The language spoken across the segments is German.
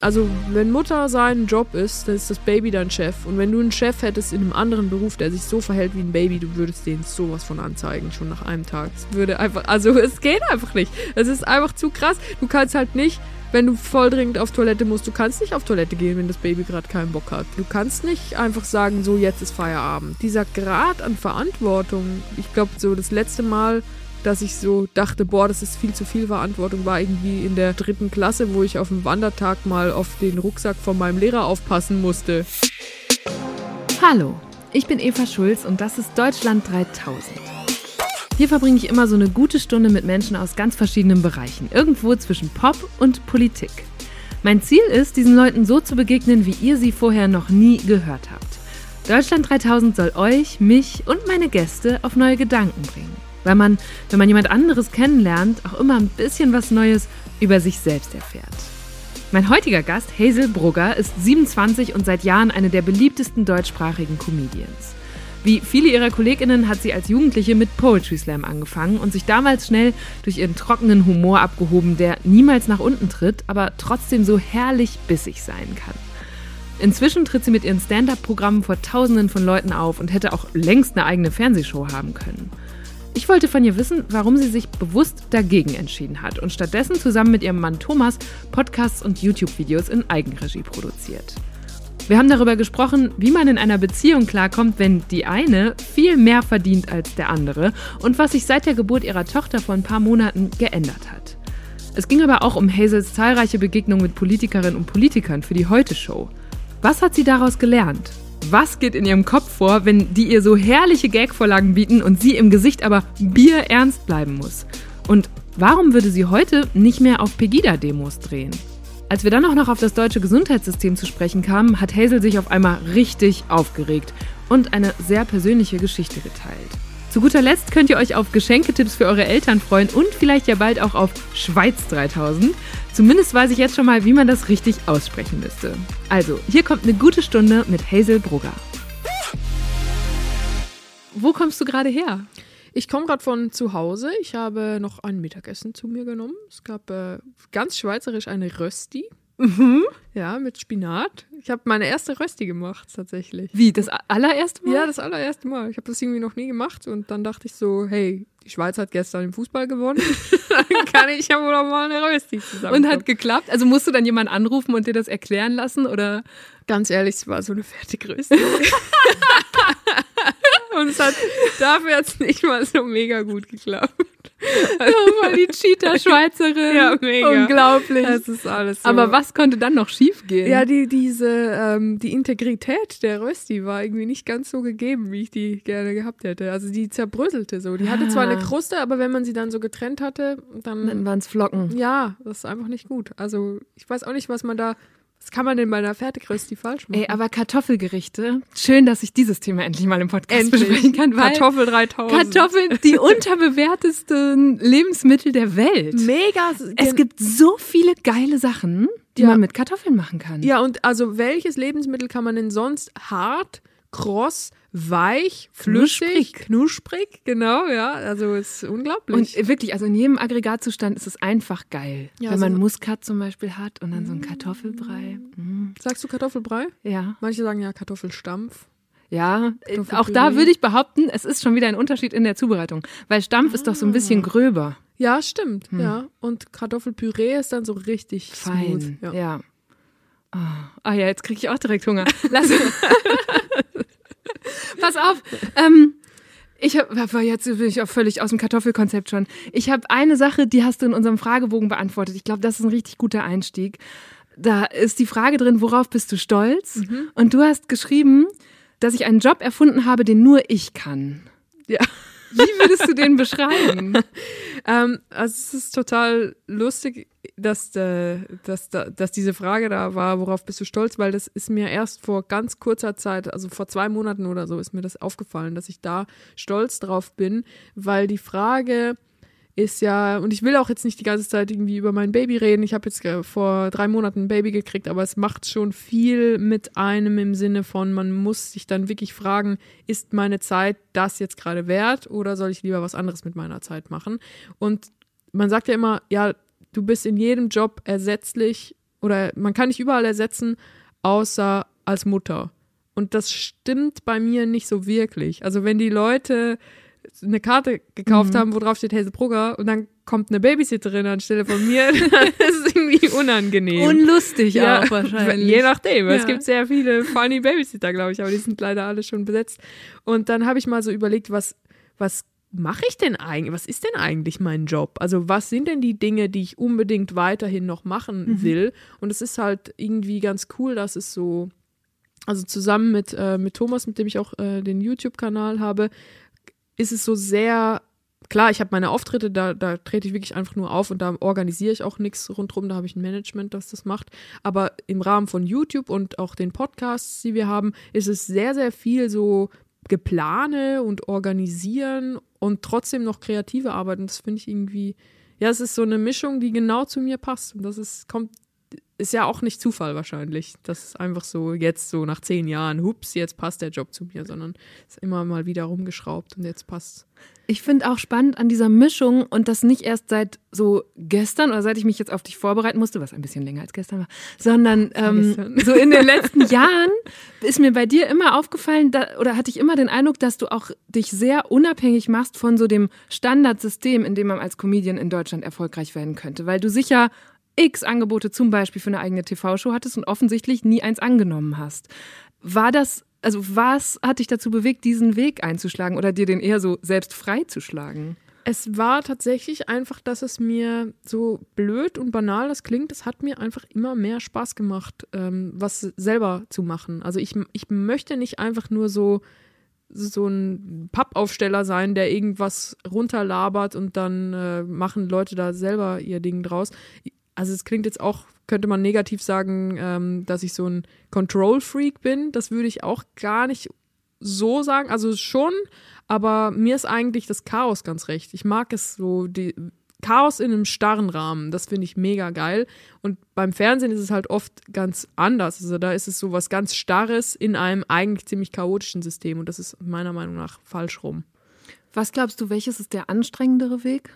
Also, wenn Mutter sein Job ist, dann ist das Baby dein Chef. Und wenn du einen Chef hättest in einem anderen Beruf, der sich so verhält wie ein Baby, du würdest den sowas von anzeigen, schon nach einem Tag. Es würde einfach, also es geht einfach nicht. Es ist einfach zu krass. Du kannst halt nicht, wenn du voll dringend auf Toilette musst, du kannst nicht auf Toilette gehen, wenn das Baby gerade keinen Bock hat. Du kannst nicht einfach sagen, so jetzt ist Feierabend. Dieser Grad an Verantwortung, ich glaube, so das letzte Mal dass ich so dachte, boah, das ist viel zu viel Verantwortung, war irgendwie in der dritten Klasse, wo ich auf dem Wandertag mal auf den Rucksack von meinem Lehrer aufpassen musste. Hallo, ich bin Eva Schulz und das ist Deutschland 3000. Hier verbringe ich immer so eine gute Stunde mit Menschen aus ganz verschiedenen Bereichen, irgendwo zwischen Pop und Politik. Mein Ziel ist, diesen Leuten so zu begegnen, wie ihr sie vorher noch nie gehört habt. Deutschland 3000 soll euch, mich und meine Gäste auf neue Gedanken bringen weil man, wenn man jemand anderes kennenlernt, auch immer ein bisschen was Neues über sich selbst erfährt. Mein heutiger Gast, Hazel Brugger, ist 27 und seit Jahren eine der beliebtesten deutschsprachigen Comedians. Wie viele ihrer KollegInnen hat sie als Jugendliche mit Poetry Slam angefangen und sich damals schnell durch ihren trockenen Humor abgehoben, der niemals nach unten tritt, aber trotzdem so herrlich bissig sein kann. Inzwischen tritt sie mit ihren Stand-up-Programmen vor Tausenden von Leuten auf und hätte auch längst eine eigene Fernsehshow haben können. Ich wollte von ihr wissen, warum sie sich bewusst dagegen entschieden hat und stattdessen zusammen mit ihrem Mann Thomas Podcasts und YouTube-Videos in Eigenregie produziert. Wir haben darüber gesprochen, wie man in einer Beziehung klarkommt, wenn die eine viel mehr verdient als der andere und was sich seit der Geburt ihrer Tochter vor ein paar Monaten geändert hat. Es ging aber auch um Hazels zahlreiche Begegnungen mit Politikerinnen und Politikern für die Heute-Show. Was hat sie daraus gelernt? Was geht in ihrem Kopf vor, wenn die ihr so herrliche Gagvorlagen bieten und sie im Gesicht aber bierernst bleiben muss? Und warum würde sie heute nicht mehr auf Pegida-Demos drehen? Als wir dann auch noch auf das deutsche Gesundheitssystem zu sprechen kamen, hat Hazel sich auf einmal richtig aufgeregt und eine sehr persönliche Geschichte geteilt. Zu guter Letzt könnt ihr euch auf Geschenketipps für eure Eltern freuen und vielleicht ja bald auch auf Schweiz 3000. Zumindest weiß ich jetzt schon mal, wie man das richtig aussprechen müsste. Also, hier kommt eine gute Stunde mit Hazel Brugger. Wo kommst du gerade her? Ich komme gerade von zu Hause. Ich habe noch ein Mittagessen zu mir genommen. Es gab äh, ganz schweizerisch eine Rösti. Mhm. Ja, mit Spinat. Ich habe meine erste Rösti gemacht, tatsächlich. Wie, das allererste Mal? Ja, das allererste Mal. Ich habe das irgendwie noch nie gemacht und dann dachte ich so, hey, die Schweiz hat gestern im Fußball gewonnen. dann kann ich ja wohl noch mal eine Rösti zusammen. Und hat geklappt? Also musst du dann jemanden anrufen und dir das erklären lassen oder? Ganz ehrlich, es war so eine Fertigrösti. und es hat, dafür es nicht mal so mega gut geklappt. oh, mal die Cheater-Schweizerin. ja, mega. Unglaublich. Das ist alles so. Aber was konnte dann noch schiefgehen? Ja, die, diese, ähm, die Integrität der Rösti war irgendwie nicht ganz so gegeben, wie ich die gerne gehabt hätte. Also die zerbröselte so. Die hatte ah. zwar eine Kruste, aber wenn man sie dann so getrennt hatte, dann. Dann waren es Flocken. Ja, das ist einfach nicht gut. Also ich weiß auch nicht, was man da was kann man denn bei einer Fertigrösti falsch machen? Ey, aber Kartoffelgerichte, schön, dass ich dieses Thema endlich mal im Podcast endlich. besprechen kann. Weil Kartoffel 3000. Kartoffeln, die unterbewertesten Lebensmittel der Welt. Mega. Es gibt so viele geile Sachen, die ja. man mit Kartoffeln machen kann. Ja, und also welches Lebensmittel kann man denn sonst hart, kross, weich, flüssig, knusprig. knusprig, genau, ja, also ist unglaublich. Und wirklich, also in jedem Aggregatzustand ist es einfach geil. Ja, Wenn man so Muskat zum Beispiel hat und dann so ein Kartoffelbrei. Mm. Sagst du Kartoffelbrei? Ja. Manche sagen ja Kartoffelstampf. Ja, auch da würde ich behaupten, es ist schon wieder ein Unterschied in der Zubereitung, weil Stampf ah. ist doch so ein bisschen ah. gröber. Ja, stimmt, hm. ja. Und Kartoffelpüree ist dann so richtig fein. Smooth. Ja. ja. Oh. Ah ja, jetzt kriege ich auch direkt Hunger. Lass Pass auf. Ähm, ich habe jetzt bin ich auch völlig aus dem Kartoffelkonzept schon. Ich habe eine Sache, die hast du in unserem Fragebogen beantwortet. Ich glaube, das ist ein richtig guter Einstieg. Da ist die Frage drin, worauf bist du stolz? Mhm. Und du hast geschrieben, dass ich einen Job erfunden habe, den nur ich kann. Ja. Wie würdest du den beschreiben? ähm, also es ist total lustig, dass, äh, dass, dass diese Frage da war, worauf bist du stolz, weil das ist mir erst vor ganz kurzer Zeit, also vor zwei Monaten oder so, ist mir das aufgefallen, dass ich da stolz drauf bin, weil die Frage ist ja, und ich will auch jetzt nicht die ganze Zeit irgendwie über mein Baby reden. Ich habe jetzt vor drei Monaten ein Baby gekriegt, aber es macht schon viel mit einem im Sinne von, man muss sich dann wirklich fragen, ist meine Zeit das jetzt gerade wert oder soll ich lieber was anderes mit meiner Zeit machen? Und man sagt ja immer, ja, du bist in jedem Job ersetzlich oder man kann dich überall ersetzen, außer als Mutter. Und das stimmt bei mir nicht so wirklich. Also wenn die Leute eine Karte gekauft Mhm. haben, wo drauf steht Hazel Brugger und dann kommt eine Babysitterin anstelle von mir, dann ist es irgendwie unangenehm. Unlustig auch wahrscheinlich. Je nachdem. Es Ja. gibt sehr viele funny Babysitter, glaube ich, aber die sind leider alle schon besetzt. Und dann habe ich mal so überlegt, was, was mache ich denn eigentlich? Was ist denn eigentlich mein Job? Also, was sind denn die Dinge, die ich unbedingt weiterhin noch machen Mhm. will? Und es ist halt irgendwie ganz cool, dass es so, also zusammen mit, äh, mit Thomas, mit dem ich auch äh, den YouTube-Kanal habe, ist es so sehr klar, ich habe meine Auftritte, da, da trete ich wirklich einfach nur auf und da organisiere ich auch nichts rundherum, da habe ich ein Management, das das macht. Aber im Rahmen von YouTube und auch den Podcasts, die wir haben, ist es sehr, sehr viel so geplane und organisieren und trotzdem noch kreative Arbeit. Und das finde ich irgendwie, ja, es ist so eine Mischung, die genau zu mir passt. Und das ist, kommt, ist ja auch nicht Zufall wahrscheinlich. Das ist einfach so jetzt so nach zehn Jahren, hups, jetzt passt der Job zu mir, sondern es ist immer mal wieder rumgeschraubt und jetzt passt Ich finde auch spannend an dieser Mischung und das nicht erst seit so gestern oder seit ich mich jetzt auf dich vorbereiten musste, was ein bisschen länger als gestern war, sondern ähm, so in den letzten Jahren ist mir bei dir immer aufgefallen da, oder hatte ich immer den Eindruck, dass du auch dich sehr unabhängig machst von so dem Standardsystem, in dem man als Comedian in Deutschland erfolgreich werden könnte, weil du sicher x Angebote zum Beispiel für eine eigene TV-Show hattest und offensichtlich nie eins angenommen hast. War das also was hat dich dazu bewegt, diesen Weg einzuschlagen oder dir den eher so selbst freizuschlagen? Es war tatsächlich einfach, dass es mir so blöd und banal das klingt, es hat mir einfach immer mehr Spaß gemacht, ähm, was selber zu machen. Also ich, ich möchte nicht einfach nur so, so ein Pappaufsteller sein, der irgendwas runterlabert und dann äh, machen Leute da selber ihr Ding draus. Also es klingt jetzt auch, könnte man negativ sagen, ähm, dass ich so ein Control-Freak bin. Das würde ich auch gar nicht so sagen. Also schon, aber mir ist eigentlich das Chaos ganz recht. Ich mag es so, die Chaos in einem starren Rahmen. Das finde ich mega geil. Und beim Fernsehen ist es halt oft ganz anders. Also da ist es so was ganz Starres in einem eigentlich ziemlich chaotischen System. Und das ist meiner Meinung nach falsch rum. Was glaubst du, welches ist der anstrengendere Weg?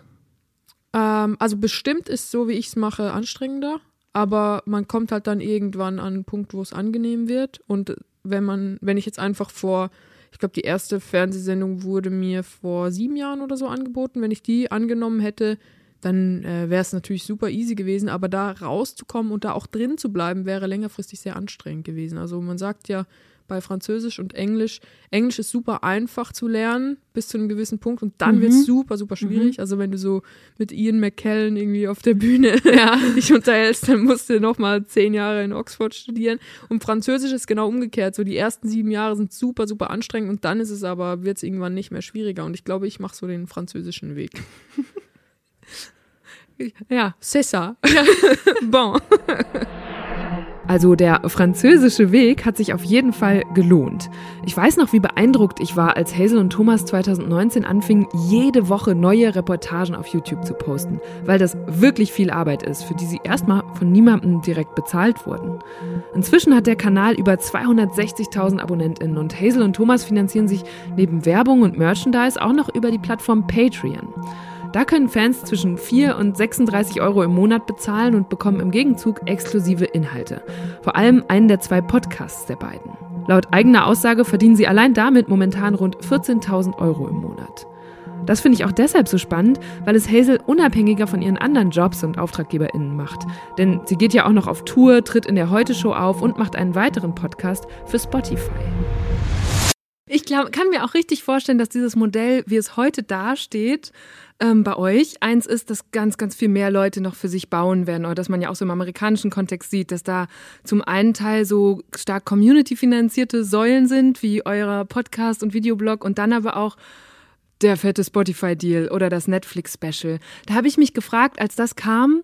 Ähm, also bestimmt ist so, wie ich es mache, anstrengender. Aber man kommt halt dann irgendwann an einen Punkt, wo es angenehm wird. Und wenn man, wenn ich jetzt einfach vor, ich glaube, die erste Fernsehsendung wurde mir vor sieben Jahren oder so angeboten. Wenn ich die angenommen hätte, dann äh, wäre es natürlich super easy gewesen. Aber da rauszukommen und da auch drin zu bleiben, wäre längerfristig sehr anstrengend gewesen. Also man sagt ja bei Französisch und Englisch, Englisch ist super einfach zu lernen bis zu einem gewissen Punkt und dann wird es super, super schwierig. Also wenn du so mit Ian McKellen irgendwie auf der Bühne dich unterhältst, dann musst du nochmal zehn Jahre in Oxford studieren. Und Französisch ist genau umgekehrt. So die ersten sieben Jahre sind super, super anstrengend und dann ist es aber, wird es irgendwann nicht mehr schwieriger. Und ich glaube, ich mache so den französischen Weg. Ja. C'est ça. bon. Also der französische Weg hat sich auf jeden Fall gelohnt. Ich weiß noch, wie beeindruckt ich war, als Hazel und Thomas 2019 anfingen, jede Woche neue Reportagen auf YouTube zu posten, weil das wirklich viel Arbeit ist, für die sie erstmal von niemandem direkt bezahlt wurden. Inzwischen hat der Kanal über 260.000 AbonnentInnen und Hazel und Thomas finanzieren sich neben Werbung und Merchandise auch noch über die Plattform Patreon. Da können Fans zwischen 4 und 36 Euro im Monat bezahlen und bekommen im Gegenzug exklusive Inhalte. Vor allem einen der zwei Podcasts der beiden. Laut eigener Aussage verdienen sie allein damit momentan rund 14.000 Euro im Monat. Das finde ich auch deshalb so spannend, weil es Hazel unabhängiger von ihren anderen Jobs und AuftraggeberInnen macht. Denn sie geht ja auch noch auf Tour, tritt in der Heute-Show auf und macht einen weiteren Podcast für Spotify. Ich glaub, kann mir auch richtig vorstellen, dass dieses Modell, wie es heute dasteht, ähm, bei euch eins ist, dass ganz, ganz viel mehr Leute noch für sich bauen werden oder dass man ja auch so im amerikanischen Kontext sieht, dass da zum einen Teil so stark community-finanzierte Säulen sind, wie eurer Podcast und Videoblog und dann aber auch der fette Spotify-Deal oder das Netflix-Special. Da habe ich mich gefragt, als das kam,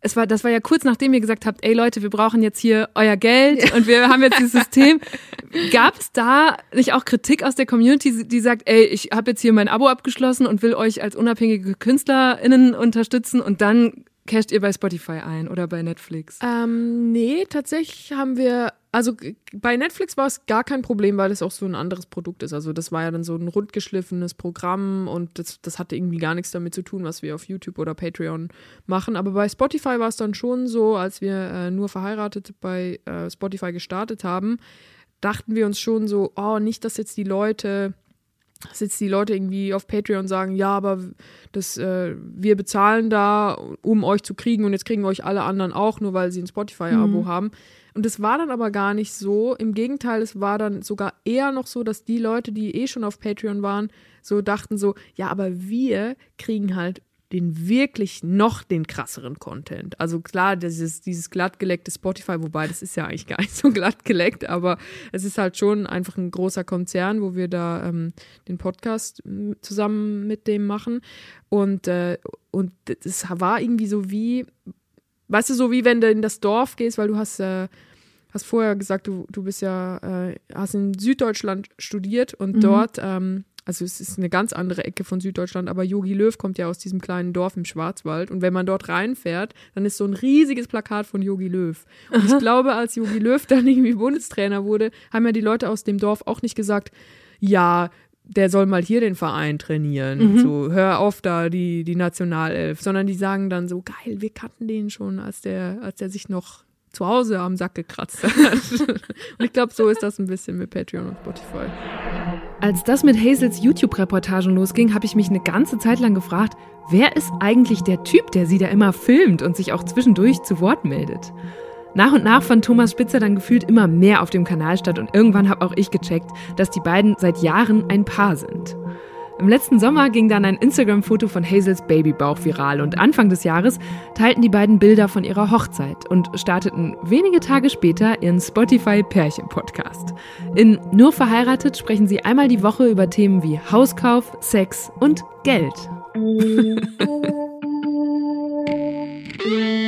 es war, das war ja kurz nachdem ihr gesagt habt, ey Leute, wir brauchen jetzt hier euer Geld und wir haben jetzt dieses System. Gab es da nicht auch Kritik aus der Community, die sagt, ey, ich habe jetzt hier mein Abo abgeschlossen und will euch als unabhängige KünstlerInnen unterstützen und dann casht ihr bei Spotify ein oder bei Netflix? Ähm, nee, tatsächlich haben wir also bei Netflix war es gar kein Problem, weil es auch so ein anderes Produkt ist. Also das war ja dann so ein rundgeschliffenes Programm und das, das hatte irgendwie gar nichts damit zu tun, was wir auf YouTube oder Patreon machen. Aber bei Spotify war es dann schon so, als wir äh, nur verheiratet bei äh, Spotify gestartet haben, dachten wir uns schon so, oh, nicht, dass jetzt die Leute jetzt die Leute irgendwie auf Patreon sagen, ja, aber das, äh, wir bezahlen da, um euch zu kriegen und jetzt kriegen wir euch alle anderen auch, nur weil sie ein Spotify-Abo mhm. haben. Und es war dann aber gar nicht so. Im Gegenteil, es war dann sogar eher noch so, dass die Leute, die eh schon auf Patreon waren, so dachten so, ja, aber wir kriegen halt den wirklich noch den krasseren Content. Also klar, dieses, dieses glattgeleckte Spotify, wobei das ist ja eigentlich gar nicht so glatt geleckt, aber es ist halt schon einfach ein großer Konzern, wo wir da ähm, den Podcast zusammen mit dem machen. Und, äh, und das war irgendwie so wie, weißt du, so wie wenn du in das Dorf gehst, weil du hast, äh, hast vorher gesagt, du, du bist ja, äh, hast in Süddeutschland studiert und mhm. dort ähm, also es ist eine ganz andere Ecke von Süddeutschland, aber Yogi Löw kommt ja aus diesem kleinen Dorf im Schwarzwald. Und wenn man dort reinfährt, dann ist so ein riesiges Plakat von Yogi Löw. Und ich glaube, als Yogi Löw dann irgendwie Bundestrainer wurde, haben ja die Leute aus dem Dorf auch nicht gesagt, ja, der soll mal hier den Verein trainieren. Mhm. So, hör auf da, die, die Nationalelf. Sondern die sagen dann so, geil, wir kannten den schon, als der, als der sich noch zu Hause am Sack gekratzt hat. und ich glaube, so ist das ein bisschen mit Patreon und Spotify. Als das mit Hazels YouTube-Reportagen losging, habe ich mich eine ganze Zeit lang gefragt, wer ist eigentlich der Typ, der sie da immer filmt und sich auch zwischendurch zu Wort meldet? Nach und nach fand Thomas Spitzer dann gefühlt immer mehr auf dem Kanal statt und irgendwann habe auch ich gecheckt, dass die beiden seit Jahren ein Paar sind. Im letzten Sommer ging dann ein Instagram-Foto von Hazels Babybauch viral und Anfang des Jahres teilten die beiden Bilder von ihrer Hochzeit und starteten wenige Tage später ihren Spotify-Pärchen-Podcast. In Nur verheiratet sprechen sie einmal die Woche über Themen wie Hauskauf, Sex und Geld.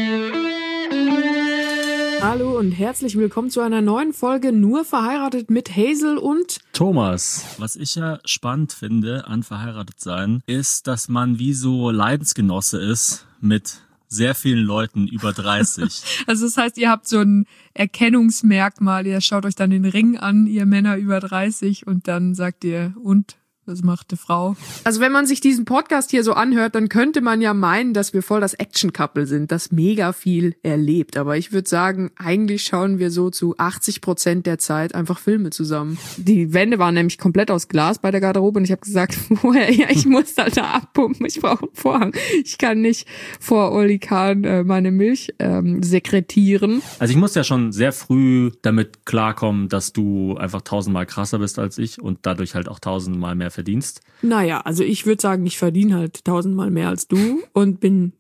Hallo und herzlich willkommen zu einer neuen Folge Nur verheiratet mit Hazel und Thomas. Was ich ja spannend finde an verheiratet sein, ist, dass man wie so Leidensgenosse ist mit sehr vielen Leuten über 30. also das heißt, ihr habt so ein Erkennungsmerkmal, ihr schaut euch dann den Ring an, ihr Männer über 30 und dann sagt ihr, und das macht die Frau. Also wenn man sich diesen Podcast hier so anhört, dann könnte man ja meinen, dass wir voll das Action-Couple sind, das mega viel erlebt. Aber ich würde sagen, eigentlich schauen wir so zu 80 Prozent der Zeit einfach Filme zusammen. Die Wände waren nämlich komplett aus Glas bei der Garderobe und ich habe gesagt, woher, ja, ich muss halt da abpumpen, ich brauche einen Vorhang. Ich kann nicht vor Oli Kahn äh, meine Milch ähm, sekretieren. Also ich muss ja schon sehr früh damit klarkommen, dass du einfach tausendmal krasser bist als ich und dadurch halt auch tausendmal mehr verdienst? Naja, also ich würde sagen, ich verdiene halt tausendmal mehr als du und bin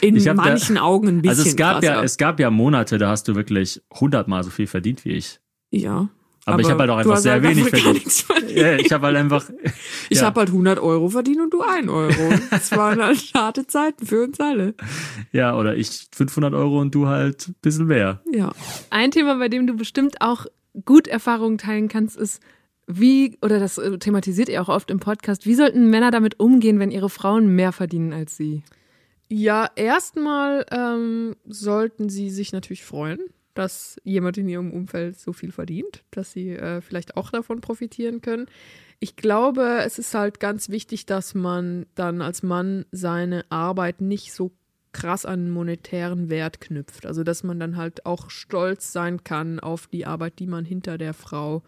in manchen da, Augen ein bisschen Also es gab krasser. ja, es gab ja Monate, da hast du wirklich hundertmal so viel verdient wie ich. Ja. Aber, aber ich habe halt auch einfach sehr halt wenig verdient. verdient. Ja, ich habe halt einfach. Ich ja. habe halt 100 Euro verdient und du 1 Euro. Das waren halt harte Zeiten für uns alle. Ja, oder ich 500 Euro und du halt ein bisschen mehr. Ja. Ein Thema, bei dem du bestimmt auch gut Erfahrungen teilen kannst, ist wie, oder das äh, thematisiert ihr auch oft im Podcast, wie sollten Männer damit umgehen, wenn ihre Frauen mehr verdienen als sie? Ja, erstmal ähm, sollten sie sich natürlich freuen, dass jemand in ihrem Umfeld so viel verdient, dass sie äh, vielleicht auch davon profitieren können. Ich glaube, es ist halt ganz wichtig, dass man dann als Mann seine Arbeit nicht so krass an monetären Wert knüpft. Also dass man dann halt auch stolz sein kann auf die Arbeit, die man hinter der Frau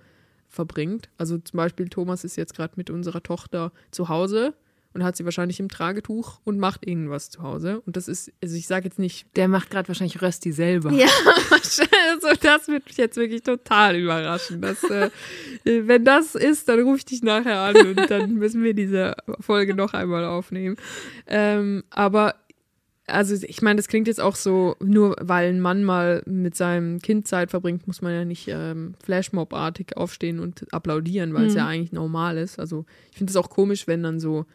verbringt. Also zum Beispiel Thomas ist jetzt gerade mit unserer Tochter zu Hause und hat sie wahrscheinlich im Tragetuch und macht irgendwas zu Hause. Und das ist, also ich sage jetzt nicht. Der macht gerade wahrscheinlich Rösti selber. Ja, also das wird mich jetzt wirklich total überraschen. Dass, äh, wenn das ist, dann rufe ich dich nachher an und dann müssen wir diese Folge noch einmal aufnehmen. Ähm, aber also ich meine, das klingt jetzt auch so, nur weil ein Mann mal mit seinem Kind Zeit verbringt, muss man ja nicht ähm, Flashmob-artig aufstehen und applaudieren, weil es mhm. ja eigentlich normal ist. Also ich finde es auch komisch, wenn dann so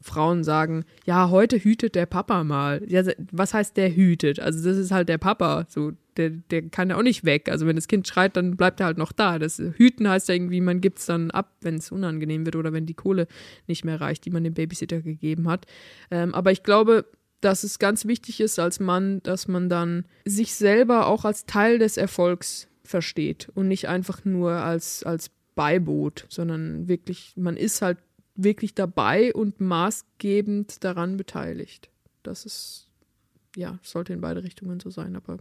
Frauen sagen, ja, heute hütet der Papa mal. Ja, was heißt der hütet? Also das ist halt der Papa. So, der, der kann ja auch nicht weg. Also wenn das Kind schreit, dann bleibt er halt noch da. Das Hüten heißt ja irgendwie, man gibt es dann ab, wenn es unangenehm wird oder wenn die Kohle nicht mehr reicht, die man dem Babysitter gegeben hat. Ähm, aber ich glaube, dass es ganz wichtig ist als Mann, dass man dann sich selber auch als Teil des Erfolgs versteht und nicht einfach nur als, als Beiboot, sondern wirklich, man ist halt wirklich dabei und maßgebend daran beteiligt. Das ist, ja, sollte in beide Richtungen so sein, aber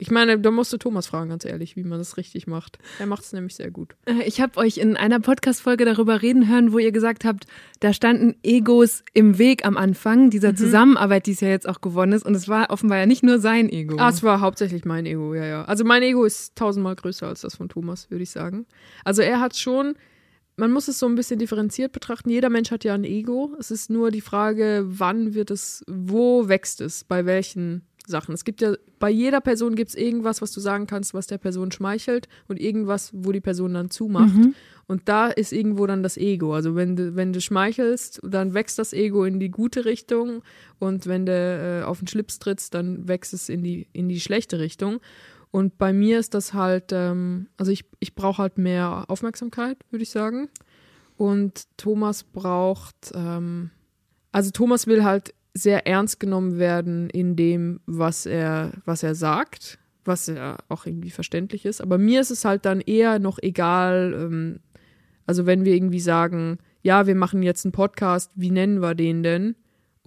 ich meine, da musst du Thomas fragen, ganz ehrlich, wie man das richtig macht. Er macht es nämlich sehr gut. Äh, ich habe euch in einer Podcast-Folge darüber reden hören, wo ihr gesagt habt, da standen Egos im Weg am Anfang dieser mhm. Zusammenarbeit, die es ja jetzt auch gewonnen ist. Und es war offenbar ja nicht nur sein Ego. Ah, es war hauptsächlich mein Ego, ja, ja. Also mein Ego ist tausendmal größer als das von Thomas, würde ich sagen. Also er hat schon man muss es so ein bisschen differenziert betrachten. Jeder Mensch hat ja ein Ego. Es ist nur die Frage, wann wird es, wo wächst es, bei welchen Sachen. Es gibt ja, bei jeder Person gibt es irgendwas, was du sagen kannst, was der Person schmeichelt und irgendwas, wo die Person dann zumacht. Mhm. Und da ist irgendwo dann das Ego. Also wenn du, wenn du schmeichelst, dann wächst das Ego in die gute Richtung und wenn du äh, auf den Schlips trittst, dann wächst es in die, in die schlechte Richtung. Und bei mir ist das halt, ähm, also ich, ich brauche halt mehr Aufmerksamkeit, würde ich sagen. Und Thomas braucht, ähm, also Thomas will halt sehr ernst genommen werden in dem, was er, was er sagt, was ja auch irgendwie verständlich ist. Aber mir ist es halt dann eher noch egal, ähm, also wenn wir irgendwie sagen, ja, wir machen jetzt einen Podcast, wie nennen wir den denn?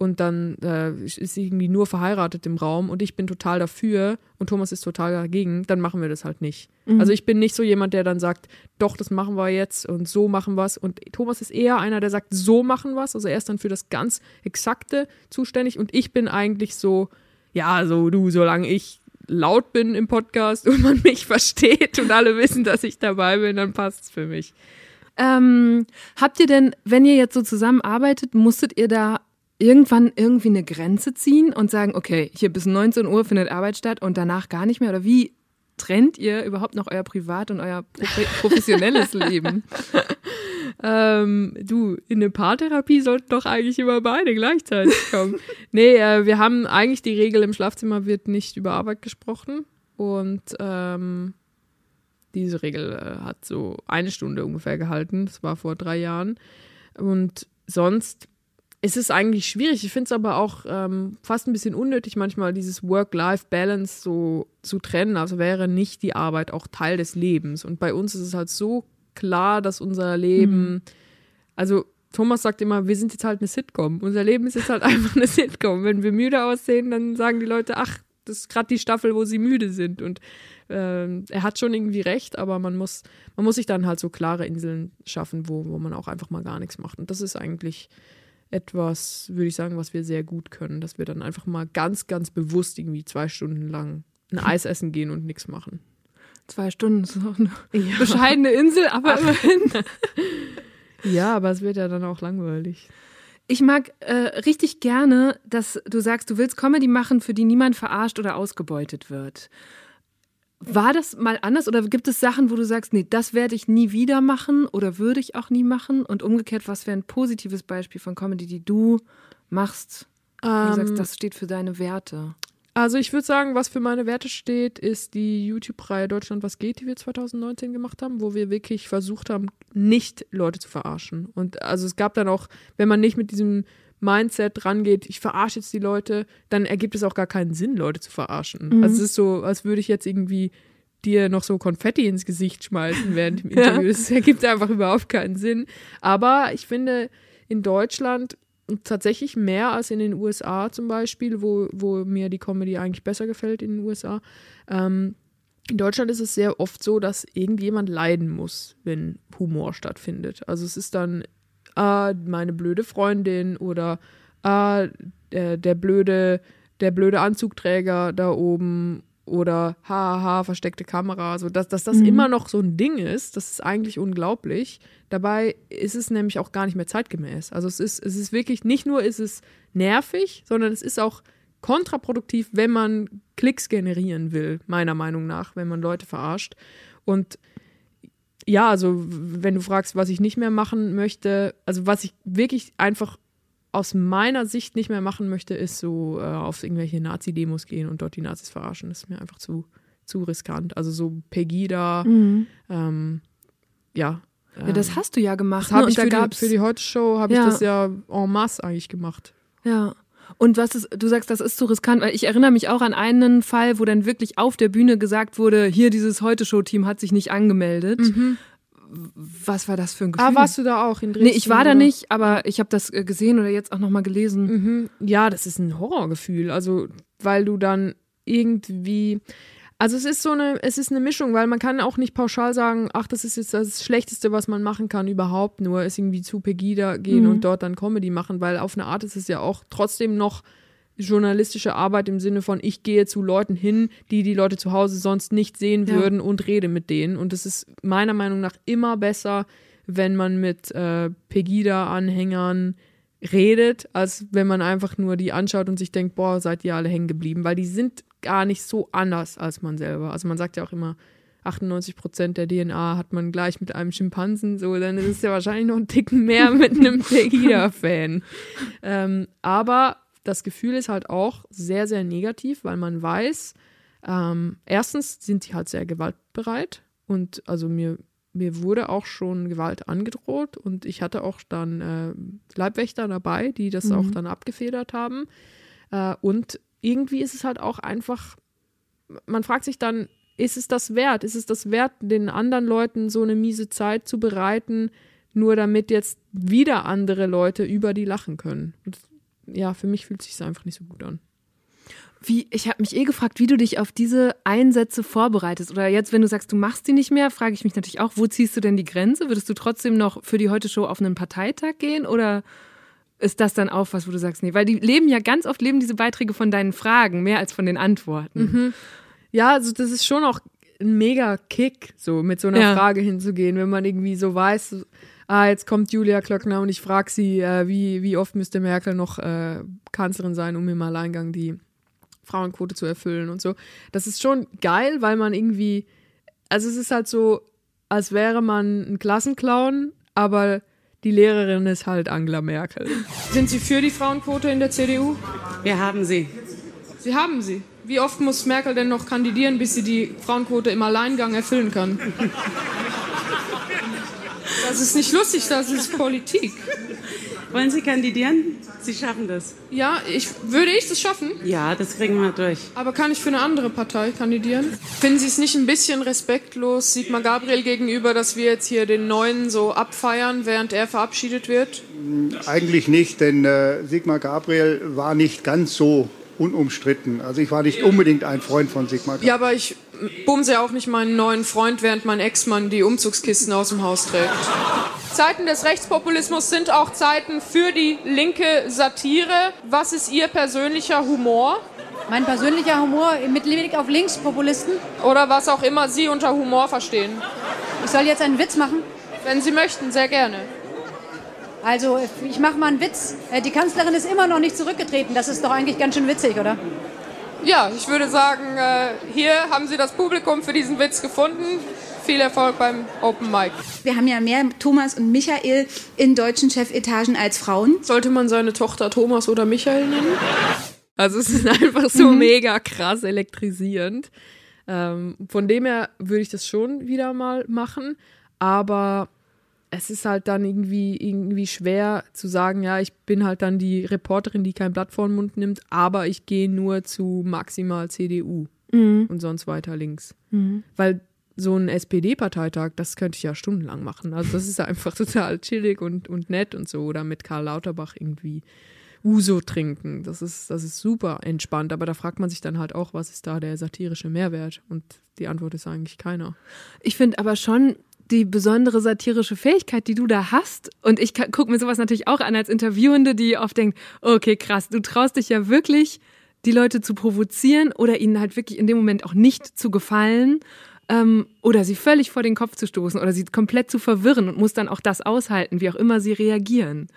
Und dann äh, ist sie irgendwie nur verheiratet im Raum und ich bin total dafür und Thomas ist total dagegen, dann machen wir das halt nicht. Mhm. Also ich bin nicht so jemand, der dann sagt, doch, das machen wir jetzt und so machen wir es. Und Thomas ist eher einer, der sagt, so machen wir es. Also er ist dann für das ganz Exakte zuständig und ich bin eigentlich so, ja, so du, solange ich laut bin im Podcast und man mich versteht und alle wissen, dass ich dabei bin, dann passt es für mich. Ähm, habt ihr denn, wenn ihr jetzt so zusammenarbeitet, musstet ihr da irgendwann irgendwie eine Grenze ziehen und sagen, okay, hier bis 19 Uhr findet Arbeit statt und danach gar nicht mehr? Oder wie trennt ihr überhaupt noch euer Privat- und euer professionelles Leben? ähm, du, in eine Paartherapie sollten doch eigentlich immer beide gleichzeitig kommen. nee, äh, wir haben eigentlich die Regel, im Schlafzimmer wird nicht über Arbeit gesprochen. Und ähm, diese Regel äh, hat so eine Stunde ungefähr gehalten. Das war vor drei Jahren. Und sonst es ist eigentlich schwierig. Ich finde es aber auch ähm, fast ein bisschen unnötig, manchmal dieses Work-Life-Balance so zu trennen. Also wäre nicht die Arbeit auch Teil des Lebens. Und bei uns ist es halt so klar, dass unser Leben, mhm. also Thomas sagt immer, wir sind jetzt halt eine Sitcom. Unser Leben ist jetzt halt einfach eine Sitcom. Wenn wir müde aussehen, dann sagen die Leute, ach, das ist gerade die Staffel, wo sie müde sind. Und äh, er hat schon irgendwie recht, aber man muss, man muss sich dann halt so klare Inseln schaffen, wo, wo man auch einfach mal gar nichts macht. Und das ist eigentlich etwas, würde ich sagen, was wir sehr gut können, dass wir dann einfach mal ganz, ganz bewusst irgendwie zwei Stunden lang ein Eis essen gehen und nichts machen. Zwei Stunden ist auch eine ja. bescheidene Insel, aber immerhin. ja, aber es wird ja dann auch langweilig. Ich mag äh, richtig gerne, dass du sagst, du willst Comedy machen, für die niemand verarscht oder ausgebeutet wird. War das mal anders oder gibt es Sachen, wo du sagst, nee, das werde ich nie wieder machen oder würde ich auch nie machen? Und umgekehrt, was wäre ein positives Beispiel von Comedy, die du machst? Ähm, du sagst, ähm, das steht für deine Werte. Also ich würde sagen, was für meine Werte steht, ist die YouTube-Reihe Deutschland was geht, die wir 2019 gemacht haben, wo wir wirklich versucht haben, nicht Leute zu verarschen. Und also es gab dann auch, wenn man nicht mit diesem Mindset rangeht, ich verarsche jetzt die Leute, dann ergibt es auch gar keinen Sinn, Leute zu verarschen. Mhm. Also es ist so, als würde ich jetzt irgendwie dir noch so Konfetti ins Gesicht schmeißen während dem Interview. Ja. Das ergibt einfach überhaupt keinen Sinn. Aber ich finde, in Deutschland tatsächlich mehr als in den USA zum Beispiel, wo, wo mir die Comedy eigentlich besser gefällt in den USA. Ähm, in Deutschland ist es sehr oft so, dass irgendjemand leiden muss, wenn Humor stattfindet. Also es ist dann ah, meine blöde Freundin oder ah, der, der blöde, der blöde Anzugträger da oben oder haha, versteckte Kamera, so dass, dass das mhm. immer noch so ein Ding ist, das ist eigentlich unglaublich. Dabei ist es nämlich auch gar nicht mehr zeitgemäß. Also es ist, es ist wirklich, nicht nur ist es nervig, sondern es ist auch kontraproduktiv, wenn man Klicks generieren will, meiner Meinung nach, wenn man Leute verarscht. Und ja, also wenn du fragst, was ich nicht mehr machen möchte, also was ich wirklich einfach aus meiner Sicht nicht mehr machen möchte, ist so äh, auf irgendwelche Nazi-Demos gehen und dort die Nazis verarschen. Das ist mir einfach zu, zu riskant. Also so Pegida, mhm. ähm, ja. Ja, das ähm, hast du ja gemacht. Das habe ne? ich für die, für die Heute-Show, habe ja. ich das ja en masse eigentlich gemacht. Ja. Und was ist, du sagst, das ist zu riskant, weil ich erinnere mich auch an einen Fall, wo dann wirklich auf der Bühne gesagt wurde, hier dieses Heute-Show-Team hat sich nicht angemeldet. Mhm. Was war das für ein ah, Gefühl? Ah, warst du da auch in Dresden? Nee, ich war oder? da nicht, aber ich habe das äh, gesehen oder jetzt auch nochmal gelesen. Mhm. Ja, das ist ein Horrorgefühl. Also, weil du dann irgendwie. Also es ist so eine, es ist eine Mischung, weil man kann auch nicht pauschal sagen, ach, das ist jetzt das Schlechteste, was man machen kann überhaupt, nur ist irgendwie zu Pegida gehen mhm. und dort dann Comedy machen, weil auf eine Art ist es ja auch trotzdem noch journalistische Arbeit im Sinne von, ich gehe zu Leuten hin, die die Leute zu Hause sonst nicht sehen ja. würden und rede mit denen. Und es ist meiner Meinung nach immer besser, wenn man mit äh, Pegida-Anhängern redet, als wenn man einfach nur die anschaut und sich denkt, boah, seid ihr alle hängen geblieben, weil die sind gar nicht so anders als man selber. Also man sagt ja auch immer, 98 Prozent der DNA hat man gleich mit einem Schimpansen, so, dann ist es ja wahrscheinlich noch ein Ticken mehr mit einem Pegida-Fan. ähm, aber das Gefühl ist halt auch sehr, sehr negativ, weil man weiß, ähm, erstens sind sie halt sehr gewaltbereit und also mir, mir wurde auch schon Gewalt angedroht und ich hatte auch dann äh, Leibwächter dabei, die das mhm. auch dann abgefedert haben. Äh, und irgendwie ist es halt auch einfach, man fragt sich dann, ist es das wert? Ist es das wert, den anderen Leuten so eine miese Zeit zu bereiten, nur damit jetzt wieder andere Leute über die lachen können? Und ja, für mich fühlt sich einfach nicht so gut an. Wie, ich habe mich eh gefragt, wie du dich auf diese Einsätze vorbereitest. Oder jetzt, wenn du sagst, du machst die nicht mehr, frage ich mich natürlich auch, wo ziehst du denn die Grenze? Würdest du trotzdem noch für die Heute-Show auf einen Parteitag gehen? Oder ist das dann auch was, wo du sagst, nee? Weil die leben ja ganz oft, leben diese Beiträge von deinen Fragen mehr als von den Antworten. Mhm. Ja, also das ist schon auch ein mega Kick, so mit so einer ja. Frage hinzugehen, wenn man irgendwie so weiß, ah, jetzt kommt Julia Klöckner und ich frage sie, äh, wie, wie oft müsste Merkel noch äh, Kanzlerin sein, um im Alleingang die Frauenquote zu erfüllen und so. Das ist schon geil, weil man irgendwie, also es ist halt so, als wäre man ein Klassenclown, aber die Lehrerin ist halt Angela Merkel. Sind Sie für die Frauenquote in der CDU? Wir haben sie. Sie haben sie. Wie oft muss Merkel denn noch kandidieren, bis sie die Frauenquote im Alleingang erfüllen kann? Das ist nicht lustig, das ist Politik. Wollen Sie kandidieren? Sie schaffen das. Ja, ich, würde ich das schaffen? Ja, das kriegen wir durch. Aber kann ich für eine andere Partei kandidieren? Finden Sie es nicht ein bisschen respektlos Sigmar Gabriel gegenüber, dass wir jetzt hier den Neuen so abfeiern, während er verabschiedet wird? Eigentlich nicht, denn äh, Sigmar Gabriel war nicht ganz so unumstritten. Also ich war nicht unbedingt ein Freund von Sigmar Gabriel. Ja, aber ich bumse auch nicht meinen neuen Freund, während mein Ex-Mann die Umzugskisten aus dem Haus trägt. Zeiten des Rechtspopulismus sind auch Zeiten für die linke Satire. Was ist Ihr persönlicher Humor? Mein persönlicher Humor mit Blick auf Linkspopulisten? Oder was auch immer Sie unter Humor verstehen. Ich soll jetzt einen Witz machen? Wenn Sie möchten, sehr gerne. Also, ich mache mal einen Witz. Äh, die Kanzlerin ist immer noch nicht zurückgetreten. Das ist doch eigentlich ganz schön witzig, oder? Ja, ich würde sagen, äh, hier haben Sie das Publikum für diesen Witz gefunden. Viel Erfolg beim Open Mic. Wir haben ja mehr Thomas und Michael in deutschen Chefetagen als Frauen. Sollte man seine Tochter Thomas oder Michael nennen? Also es ist einfach so mhm. mega krass elektrisierend. Ähm, von dem her würde ich das schon wieder mal machen. Aber es ist halt dann irgendwie, irgendwie schwer zu sagen, ja, ich bin halt dann die Reporterin, die kein Blatt vor den Mund nimmt, aber ich gehe nur zu maximal CDU mhm. und sonst weiter links. Mhm. Weil so ein SPD-Parteitag, das könnte ich ja stundenlang machen. Also das ist einfach total chillig und, und nett und so. Oder mit Karl Lauterbach irgendwie Uso trinken. Das ist, das ist super entspannt. Aber da fragt man sich dann halt auch, was ist da der satirische Mehrwert? Und die Antwort ist eigentlich keiner. Ich finde aber schon, die besondere satirische Fähigkeit, die du da hast. Und ich gucke mir sowas natürlich auch an als Interviewende, die oft denkt, okay, krass, du traust dich ja wirklich, die Leute zu provozieren oder ihnen halt wirklich in dem Moment auch nicht zu gefallen ähm, oder sie völlig vor den Kopf zu stoßen oder sie komplett zu verwirren und muss dann auch das aushalten, wie auch immer sie reagieren.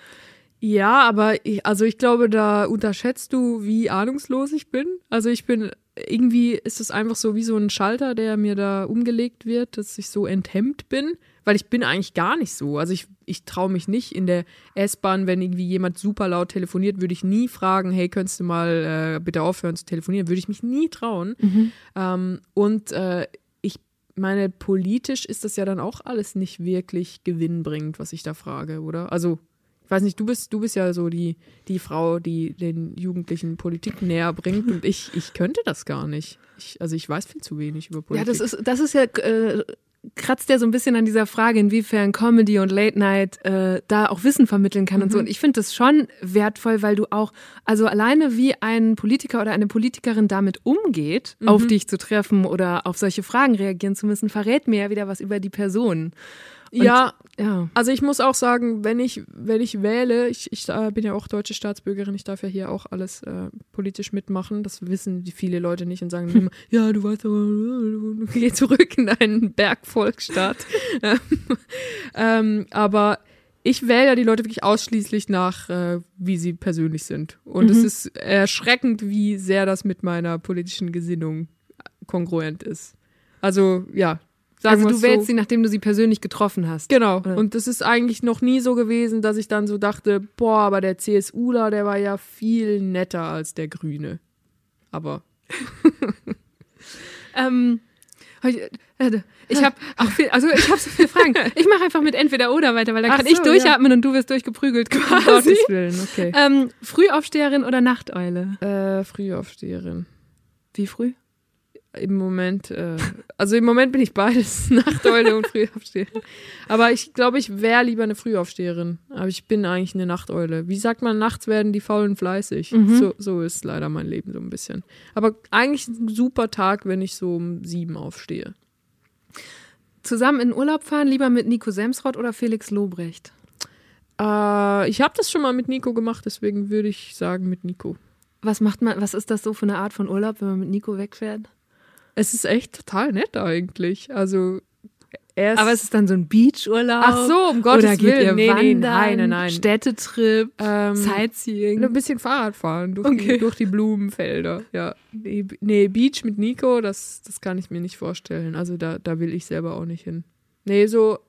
Ja, aber ich, also ich glaube, da unterschätzt du, wie ahnungslos ich bin. Also ich bin irgendwie ist es einfach so wie so ein Schalter, der mir da umgelegt wird, dass ich so enthemmt bin, weil ich bin eigentlich gar nicht so. Also ich, ich traue mich nicht in der S-Bahn, wenn irgendwie jemand super laut telefoniert, würde ich nie fragen, hey, könntest du mal äh, bitte aufhören zu telefonieren? Würde ich mich nie trauen. Mhm. Ähm, und äh, ich meine, politisch ist das ja dann auch alles nicht wirklich gewinnbringend, was ich da frage, oder? Also Ich weiß nicht, du bist, du bist ja so die, die Frau, die den Jugendlichen Politik näher bringt und ich, ich könnte das gar nicht. Ich, also ich weiß viel zu wenig über Politik. Ja, das ist, das ist ja, äh, kratzt ja so ein bisschen an dieser Frage, inwiefern Comedy und Late Night äh, da auch Wissen vermitteln kann und so. Und ich finde das schon wertvoll, weil du auch, also alleine wie ein Politiker oder eine Politikerin damit umgeht, auf dich zu treffen oder auf solche Fragen reagieren zu müssen, verrät mir ja wieder was über die Person. Und, ja, ja. Also ich muss auch sagen, wenn ich, wenn ich wähle, ich, ich äh, bin ja auch deutsche Staatsbürgerin, ich darf ja hier auch alles äh, politisch mitmachen. Das wissen die viele Leute nicht und sagen immer, ja, du weißt aber, geh zurück in deinen Bergvolksstaat. ähm, aber ich wähle ja die Leute wirklich ausschließlich nach, äh, wie sie persönlich sind. Und es ist erschreckend, wie sehr das mit meiner politischen Gesinnung kongruent ist. Also ja, sagen Also du wählst so. sie, nachdem du sie persönlich getroffen hast. Genau. Oder? Und das ist eigentlich noch nie so gewesen, dass ich dann so dachte, boah, aber der CSUler, der war ja viel netter als der Grüne. Aber Ähm, heute- äh, ich habe auch viel, also ich habe so viele Fragen. Ich mache einfach mit entweder oder weiter, weil dann Ach kann so, ich durchatmen und du wirst durchgeprügelt um quasi. Gottes Willen, okay. Ähm, Frühaufsteherin oder Nachteule? Äh, Frühaufsteherin. Wie früh? Im Moment, äh, also im Moment bin ich beides, Nachteule und Frühaufsteherin. Aber ich glaube, ich wäre lieber eine Frühaufsteherin. Aber ich bin eigentlich eine Nachteule. Wie sagt man, nachts werden die Faulen fleißig. So, so ist leider mein Leben so ein bisschen. Aber eigentlich ein super Tag, wenn ich so um sieben aufstehe. Zusammen in Urlaub fahren, lieber mit Nico Semsrott oder Felix Lobrecht? Äh, ich habe das schon mal mit Nico gemacht, deswegen würde ich sagen mit Nico. Was macht man, was ist das so für eine Art von Urlaub, wenn man mit Nico wegfährt? Es ist echt total nett eigentlich. Also er ist Aber es ist dann so ein Beachurlaub. Ach so, um Gottes oder geht Willen. Ihr Nee, nee, wandern, nein, nein, nein. Städtetrip, ähm, Sightseeing. ein bisschen Fahrrad fahren durch, Okay. die, durch die Blumenfelder. Ja, nee, nee, Beach mit Nico, das, das kann ich mir nicht vorstellen. Also da, da will ich selber auch nicht hin. Nee, so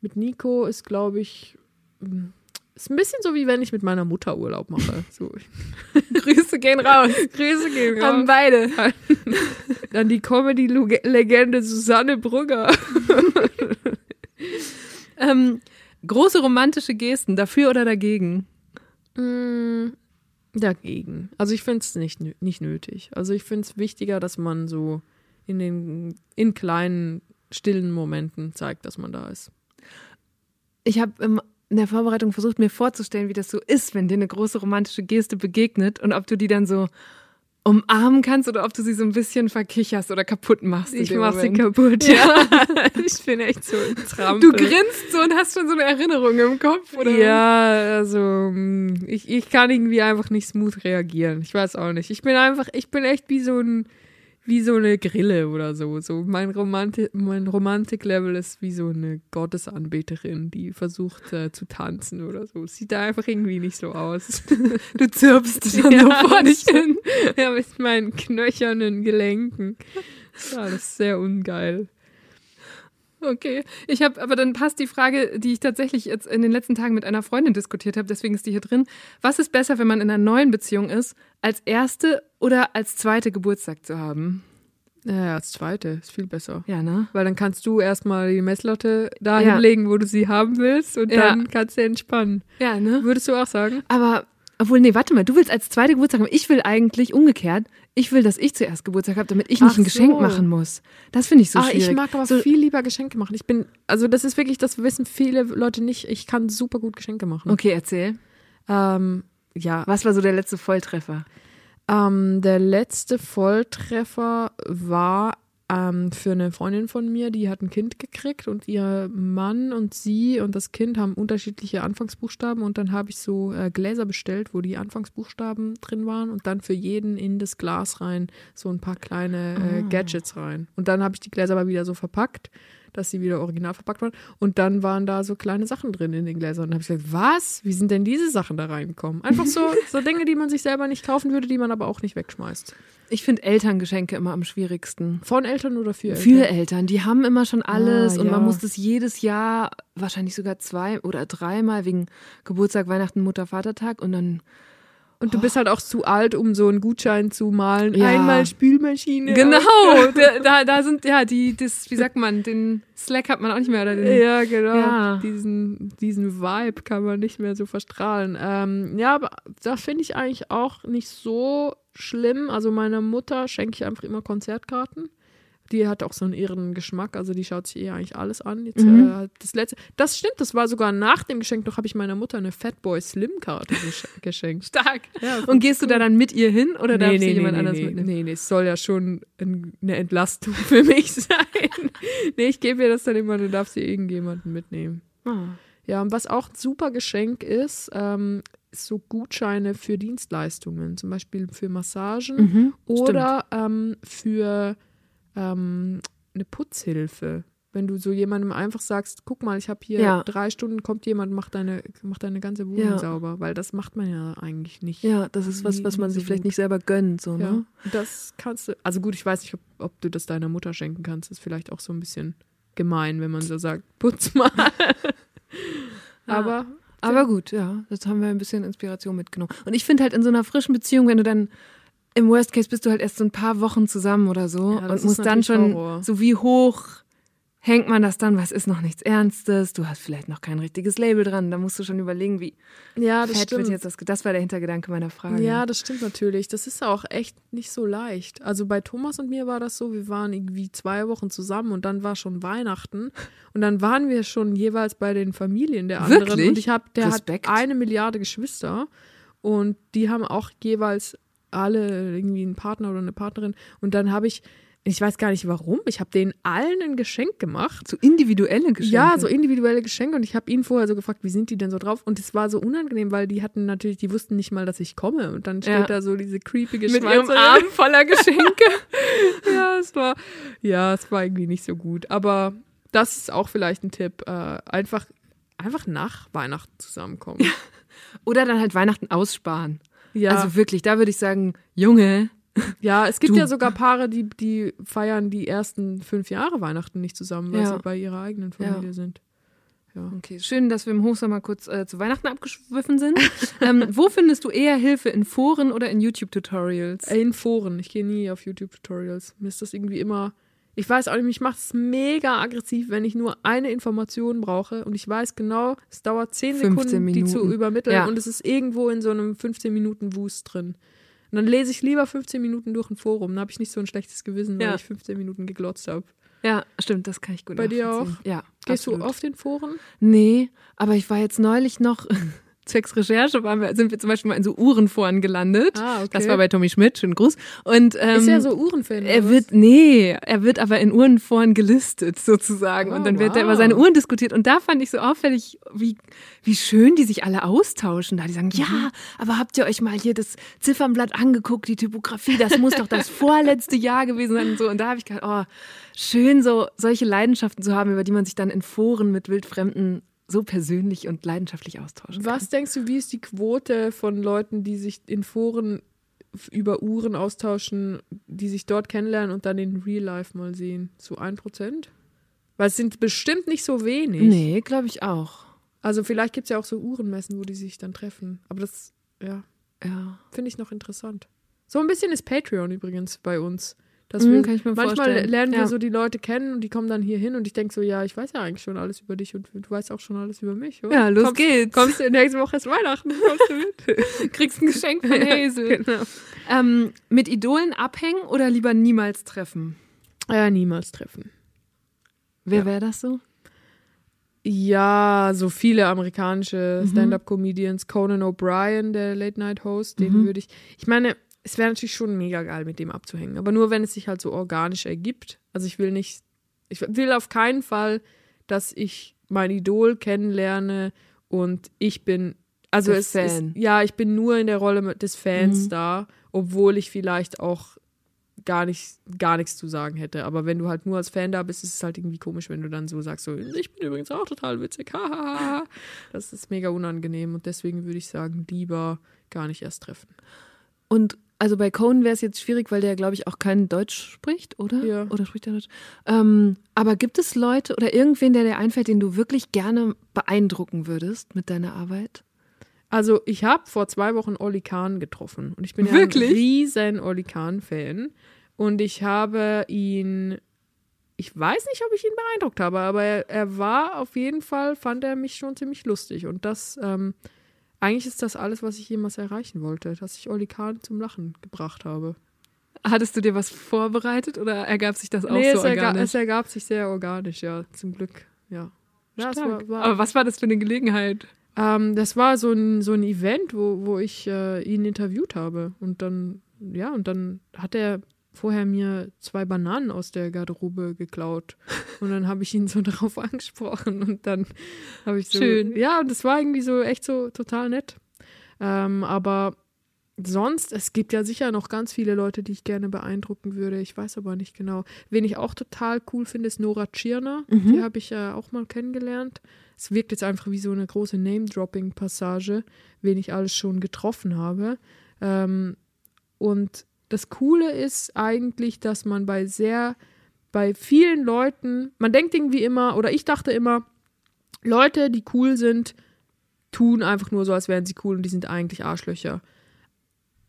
mit Nico ist, glaube ich, ist ein bisschen so wie wenn ich mit meiner Mutter Urlaub mache. So. Grüße gehen raus. Grüße gehen raus. beide. Dann die Comedy-Legende Susanne Brugger. Ähm, große romantische Gesten, dafür oder dagegen? Mm, Dagegen. Also ich finde es nicht, nicht nötig. Also ich finde es wichtiger, dass man so in den in kleinen, stillen Momenten zeigt, dass man da ist. Ich habe in der Vorbereitung versucht, mir vorzustellen, wie das so ist, wenn dir eine große romantische Geste begegnet und ob du die dann so umarmen kannst oder ob du sie so ein bisschen verkicherst oder kaputt machst. Ich mach sie Moment. kaputt, ja. ich bin echt so Trampel. Du grinst so und hast schon so eine Erinnerung im Kopf, oder? Ja, also mm, ich, ich kann irgendwie einfach nicht smooth reagieren. Ich weiß auch nicht. Ich bin einfach, ich bin echt wie so ein, wie so eine Grille oder so. So mein Romantik, mein Romantik-Level ist wie so eine Gottesanbeterin, die versucht äh, zu tanzen oder so. Sieht da einfach irgendwie nicht so aus. Du zirpst dann so vor dich hin. ja, mit meinen knöchernen Gelenken. Das ist sehr ungeil. Okay. Ich habe, aber dann passt die Frage, die ich tatsächlich jetzt in den letzten Tagen mit einer Freundin diskutiert habe, deswegen ist die hier drin. Was ist besser, wenn man in einer neuen Beziehung ist, als erste oder als zweite Geburtstag zu haben? Ja, als zweite ist viel besser. Ja, ne? Weil dann kannst du erstmal die Messlatte da Ja. hinlegen, wo du sie haben willst und Ja. dann kannst du entspannen. Ja, ne? Würdest du auch sagen? Aber, obwohl, nee, warte mal, du willst als zweite Geburtstag haben. Ich will eigentlich umgekehrt. Ich will, dass ich zuerst Geburtstag habe, damit ich nicht Ach ein Geschenk so. machen muss. Das finde ich so ah, schwierig. ich mag aber so, viel lieber Geschenke machen. Ich bin, also das ist wirklich, das wissen viele Leute nicht. Ich kann super gut Geschenke machen. Okay, erzähl. Ähm, ja, Was war so der letzte Volltreffer? Ähm, der letzte Volltreffer war ähm, für eine Freundin von mir, die hat ein Kind gekriegt und ihr Mann und sie und das Kind haben unterschiedliche Anfangsbuchstaben und dann habe ich so äh, Gläser bestellt, wo die Anfangsbuchstaben drin waren und dann für jeden in das Glas rein so ein paar kleine äh, Gadgets rein. Und dann habe ich die Gläser aber wieder so verpackt, dass sie wieder original verpackt waren und dann waren da so kleine Sachen drin in den Gläsern. Und dann habe ich gesagt, was? Wie sind denn diese Sachen da reingekommen? Einfach so, so Dinge, die man sich selber nicht kaufen würde, die man aber auch nicht wegschmeißt. Ich finde Elterngeschenke immer am schwierigsten. Von Eltern oder für Eltern? Für Eltern, die haben immer schon alles Ah, und man ja. muss das jedes Jahr, wahrscheinlich sogar zwei oder dreimal wegen Geburtstag, Weihnachten, Mutter, Vatertag und dann, Und du bist halt auch zu alt, um so einen Gutschein zu malen. Ja. Einmal Spülmaschine. Genau, da, da, da sind, ja, die, das, wie sagt man, den Slack hat man auch nicht mehr. Oder den, Ja, genau. Ja. Diesen, diesen Vibe kann man nicht mehr so verstrahlen. Ähm, ja, aber das finde ich eigentlich auch nicht so schlimm. Also meiner Mutter schenke ich einfach immer Konzertkarten. Die hat auch so einen irren Geschmack, also die schaut sich eh eigentlich alles an. Jetzt, Mhm. äh, das letzte, das stimmt, das war sogar nach dem Geschenk noch, habe ich meiner Mutter eine Fatboy Slim Karte gesch geschenkt. Stark. Ja, Und gehst du da dann mit ihr hin oder darf sie jemand nee, anders nee, mitnehmen? Nee, nee, es soll ja schon ein, eine Entlastung für mich sein. nee, ich gebe ihr das dann immer, dann darf sie irgendjemanden mitnehmen. Ah. Ja, und was auch ein super Geschenk ist, ähm, so Gutscheine für Dienstleistungen, zum Beispiel für Massagen Mhm, oder ähm, für ähm, eine Putzhilfe. Wenn du so jemandem einfach sagst, guck mal, ich habe hier Ja. drei Stunden, kommt jemand, macht deine, macht deine ganze Wohnung Ja. sauber, weil das macht man ja eigentlich nicht. Ja, das ist was, was man sich vielleicht nicht selber gönnt, so, Ja, ne? das kannst du. Also gut, ich weiß nicht, ob, ob du das deiner Mutter schenken kannst. Das ist vielleicht auch so ein bisschen gemein, wenn man so sagt, putz mal. Aber Aber gut, ja, das haben wir ein bisschen Inspiration mitgenommen. Und ich finde halt in so einer frischen Beziehung, wenn du dann im Worst Case bist du halt erst so ein paar Wochen zusammen oder so Ja, und musst dann schon Horror. so wie hoch hängt man das dann, was ist noch nichts Ernstes, du hast vielleicht noch kein richtiges Label dran, da musst du schon überlegen, wie ja, das stimmt. jetzt das, das war der Hintergedanke meiner Frage. Ja, das stimmt natürlich. Das ist auch echt nicht so leicht. Also bei Thomas und mir war das so, wir waren irgendwie zwei Wochen zusammen und dann war schon Weihnachten und dann waren wir schon jeweils bei den Familien der anderen. Wirklich? Und ich habe, der Respekt. hat eine Milliarde Geschwister und die haben auch jeweils alle irgendwie einen Partner oder eine Partnerin. Und dann habe ich, ich weiß gar nicht warum, ich habe denen allen ein Geschenk gemacht. so individuelle Geschenke. Ja, so individuelle Geschenke und ich habe ihn vorher so gefragt, wie sind die denn so drauf? Und es war so unangenehm, weil die hatten natürlich, die wussten nicht mal, dass ich komme. Und dann steht Ja. da so diese creepige mit ihrem. Arm voller Geschenke. ja, es war, ja, es war irgendwie nicht so gut. Aber das ist auch vielleicht ein Tipp. Äh, einfach, einfach nach Weihnachten zusammenkommen. Oder dann halt Weihnachten aussparen. Ja, Also wirklich, da würde ich sagen, Junge, ja es gibt du- ja sogar Paare, die, die feiern die ersten fünf Jahre Weihnachten nicht zusammen, weil Ja. sie bei ihrer eigenen Familie sind. Ja. Okay, schön, dass wir im Hochsommer kurz äh, zu Weihnachten abgeschwiffen sind. ähm, wo findest du eher Hilfe? In Foren oder in YouTube-Tutorials? In Foren. Ich gehe nie auf YouTube-Tutorials. Mir ist das irgendwie immer. Ich weiß auch nicht, mich macht es mega aggressiv, wenn ich nur eine Information brauche und ich weiß genau, es dauert 10 15 Sekunden, die zu Minuten. übermitteln Ja. und es ist irgendwo in so einem 15-Minuten-Wust drin. Und dann lese ich lieber 15 Minuten durch ein Forum. Dann habe ich nicht so ein schlechtes Gewissen, weil Ja. ich 15 Minuten geglotzt habe. Ja, stimmt, das kann ich gut Bei dir nachvollziehen. Ja. Gehst absolut. du auf den Foren? Nee, aber ich war jetzt neulich noch, zwecks Recherche, waren wir, sind wir zum Beispiel mal in so Uhrenforen gelandet. Ah, okay. Das war bei Tommy Schmidt, schönen Gruß. Und, ähm, ist er so Uhrenfan? Er wird, nee, er wird aber in Uhrenforen gelistet sozusagen. Oh, und dann wird er wow. über seine Uhren diskutiert. Und da fand ich so auffällig, wie, wie schön die sich alle austauschen. Da die sagen, ja, Mhm. aber habt ihr euch mal hier das Ziffernblatt angeguckt, die Typografie, das muss doch das vorletzte Jahr gewesen sein und so. Und da habe ich gedacht, oh, schön so solche Leidenschaften zu haben, über die man sich dann in Foren mit Wildfremden so persönlich und leidenschaftlich austauschen kann. Was denkst du, wie ist die Quote von Leuten, die sich in Foren über Uhren austauschen, die sich dort kennenlernen und dann in Real Life mal sehen? So ein Prozent? Weil es sind bestimmt nicht so wenig. Nee, glaube ich auch. Also vielleicht gibt es ja auch so Uhrenmessen, wo die sich dann treffen. Aber das, ja, Ja. finde ich noch interessant. So ein bisschen ist Patreon übrigens bei uns. Dass Mhm, kann ich mir manchmal vorstellen. lernen wir Ja. so die Leute kennen und die kommen dann hier hin und ich denke so, ja, ich weiß ja eigentlich schon alles über dich und du weißt auch schon alles über mich. Oder? Ja, los kommst, geht's. Kommst du nächste Woche ist Weihnachten, kommst du mit? Kriegst ein Geschenk von Hazel. genau. Ähm, mit Idolen abhängen oder lieber niemals treffen? Ja, niemals treffen. Wer Ja. wäre das so? Ja, so viele amerikanische Stand-up-Comedians. Conan O'Brien, der Late-Night-Host, den würde ich. Ich meine, es wäre natürlich schon mega geil, mit dem abzuhängen. Aber nur, wenn es sich halt so organisch ergibt. Also ich will nicht. Ich will auf keinen Fall, dass ich mein Idol kennenlerne und ich bin. Also es Fan. ist. Ja, ich bin nur in der Rolle des Fans da, obwohl ich vielleicht auch gar nicht, gar nichts zu sagen hätte. Aber wenn du halt nur als Fan da bist, ist es halt irgendwie komisch, wenn du dann so sagst, so, ich bin übrigens auch total witzig. hahaha. das ist mega unangenehm und deswegen würde ich sagen, lieber gar nicht erst treffen. Und also bei Conan wäre es jetzt schwierig, weil der, glaube ich, auch kein Deutsch spricht, oder? Ja. Oder spricht er Deutsch? Ähm, aber gibt es Leute oder irgendwen, der dir einfällt, den du wirklich gerne beeindrucken würdest mit deiner Arbeit? Also ich habe vor zwei Wochen Olli Kahn getroffen und ich bin Wirklich? ja ein riesen Olli Kahn-Fan und ich habe ihn, ich weiß nicht, ob ich ihn beeindruckt habe, aber er, er war auf jeden Fall, fand er mich schon ziemlich lustig und das, ähm, eigentlich ist das alles, was ich jemals erreichen wollte, dass ich Olli Kahn zum Lachen gebracht habe. Hattest du dir was vorbereitet oder ergab sich das auch nee, so es, erga organisch? es ergab sich sehr organisch, ja, zum Glück, ja. Ja, war, war, Aber was war das für eine Gelegenheit? Ähm, das war so ein, so ein Event, wo, wo ich äh, ihn interviewt habe. Und dann, ja, und dann hat er vorher mir zwei Bananen aus der Garderobe geklaut. Und dann habe ich ihn so darauf angesprochen. Und dann habe ich so. Schön. Ja, und das war irgendwie so echt so total nett. Ähm, aber sonst, es gibt ja sicher noch ganz viele Leute, die ich gerne beeindrucken würde. Ich weiß aber nicht genau. Wen ich auch total cool finde, ist Nora Tschirner. Die habe ich ja auch mal kennengelernt. Es wirkt jetzt einfach wie so eine große Name-Dropping-Passage, wen ich alles schon getroffen habe. Ähm, und das Coole ist eigentlich, dass man bei sehr, bei vielen Leuten, man denkt irgendwie immer, oder ich dachte immer, Leute, die cool sind, tun einfach nur so, als wären sie cool und die sind eigentlich Arschlöcher.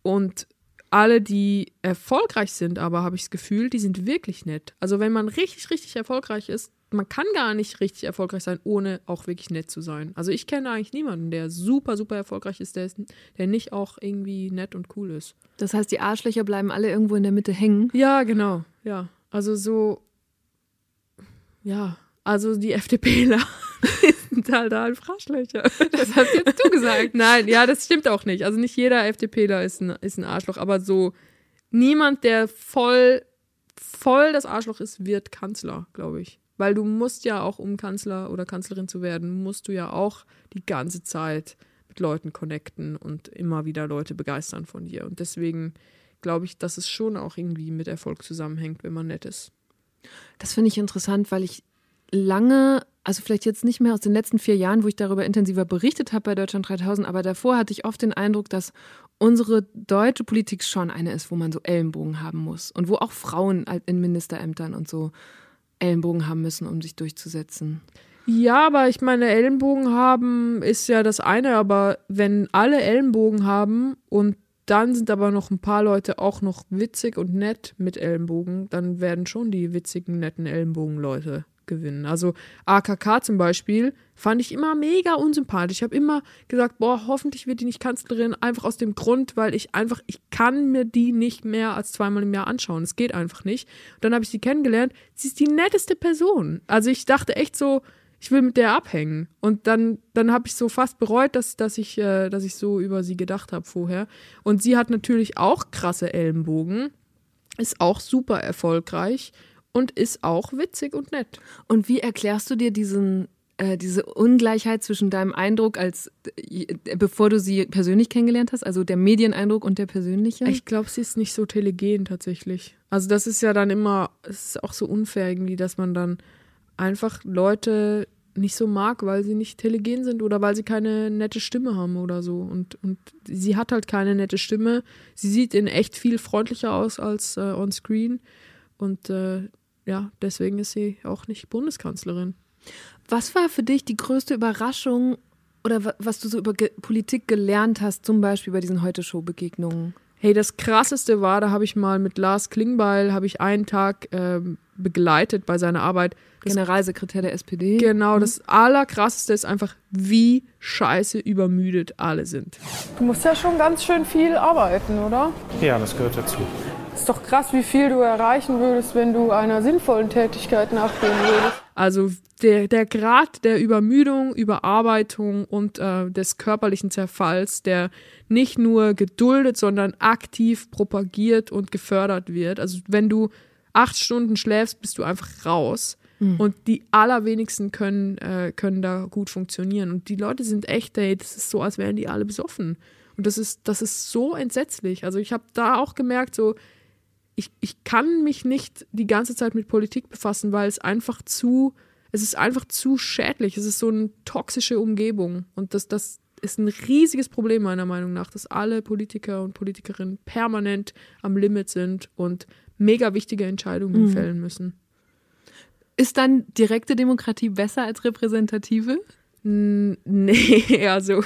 Und alle, die erfolgreich sind, aber habe ich das Gefühl, die sind wirklich nett. Also wenn man richtig, richtig erfolgreich ist, man kann gar nicht richtig erfolgreich sein, ohne auch wirklich nett zu sein. Also ich kenne eigentlich niemanden, der super, super erfolgreich ist, der, ist, der nicht auch irgendwie nett und cool ist. Das heißt, die Arschlöcher bleiben alle irgendwo in der Mitte hängen. Ja, genau. Ja. Also so, ja, also die FDPler sind halt einfach Arschlöcher. Das hast jetzt du gesagt. Nein, ja, das stimmt auch nicht. Also nicht jeder FDPler ist ein, ist ein Arschloch, aber so niemand, der voll, voll das Arschloch ist, wird Kanzler, glaube ich. Weil du musst ja auch, um Kanzler oder Kanzlerin zu werden, musst du ja auch die ganze Zeit mit Leuten connecten und immer wieder Leute begeistern von dir. Und deswegen glaube ich, dass es schon auch irgendwie mit Erfolg zusammenhängt, wenn man nett ist. Das finde ich interessant, weil ich lange, also vielleicht jetzt nicht mehr aus den letzten vier Jahren, wo ich darüber intensiver berichtet habe bei Deutschland 3000, aber davor hatte ich oft den Eindruck, dass unsere deutsche Politik schon eine ist, wo man so Ellenbogen haben muss und wo auch Frauen in Ministerämtern und so Ellenbogen haben müssen, um sich durchzusetzen. Ja, aber ich meine, Ellenbogen haben ist ja das eine, aber wenn alle Ellenbogen haben und dann sind aber noch ein paar Leute auch noch witzig und nett mit Ellenbogen, dann werden schon die witzigen, netten Ellenbogen-Leute gewinnen. Also AKK zum Beispiel fand ich immer mega unsympathisch. Ich habe immer gesagt, boah, hoffentlich wird die nicht Kanzlerin, einfach aus dem Grund, weil ich einfach, ich kann mir die nicht mehr als zweimal im Jahr anschauen. Es geht einfach nicht. Und dann habe ich sie kennengelernt. Sie ist die netteste Person. Also ich dachte echt so, ich will mit der abhängen. Und dann, dann habe ich so fast bereut, dass, dass, ich, äh, dass ich so über sie gedacht habe vorher. Und sie hat natürlich auch krasse Ellenbogen, ist auch super erfolgreich und ist auch witzig und nett. Und wie erklärst du dir diesen, äh, diese Ungleichheit zwischen deinem Eindruck, als äh, bevor du sie persönlich kennengelernt hast, also der Medieneindruck und der persönliche? Ich glaube, sie ist nicht so telegen tatsächlich. Also das ist ja dann immer, es ist auch so unfair irgendwie, dass man dann einfach Leute nicht so mag, weil sie nicht telegen sind oder weil sie keine nette Stimme haben oder so. Und, und sie hat halt keine nette Stimme. Sie sieht in echt viel freundlicher aus als äh, on screen. Und äh, ja, deswegen ist sie auch nicht Bundeskanzlerin. Was war für dich die größte Überraschung oder wa- was du so über Ge Politik gelernt hast, zum Beispiel bei diesen Heute-Show-Begegnungen? Hey, das krasseste war, da habe ich mal mit Lars Klingbeil, habe ich einen Tag ähm, begleitet bei seiner Arbeit. Das Generalsekretär der SPD. Genau, das Allerkrasseste ist einfach, wie scheiße übermüdet alle sind. Du musst ja schon ganz schön viel arbeiten, oder? Ja, das gehört dazu. Ist doch krass, wie viel du erreichen würdest, wenn du einer sinnvollen Tätigkeit nachgehen würdest. Also der, der Grad der Übermüdung, Überarbeitung und äh, des körperlichen Zerfalls, der nicht nur geduldet, sondern aktiv propagiert und gefördert wird. Also wenn du acht Stunden schläfst, bist du einfach raus. Und die allerwenigsten können, äh, können da gut funktionieren. Und die Leute sind echt, ey, das ist so, als wären die alle besoffen. Und das ist, das ist so entsetzlich. Also ich habe da auch gemerkt, so, ich, ich kann mich nicht die ganze Zeit mit Politik befassen, weil es einfach zu, es ist einfach zu schädlich. Es ist so eine toxische Umgebung. Und das, das ist ein riesiges Problem meiner Meinung nach, dass alle Politiker und Politikerinnen permanent am Limit sind und mega wichtige Entscheidungen fällen müssen. Ist dann direkte Demokratie besser als repräsentative? Nee, also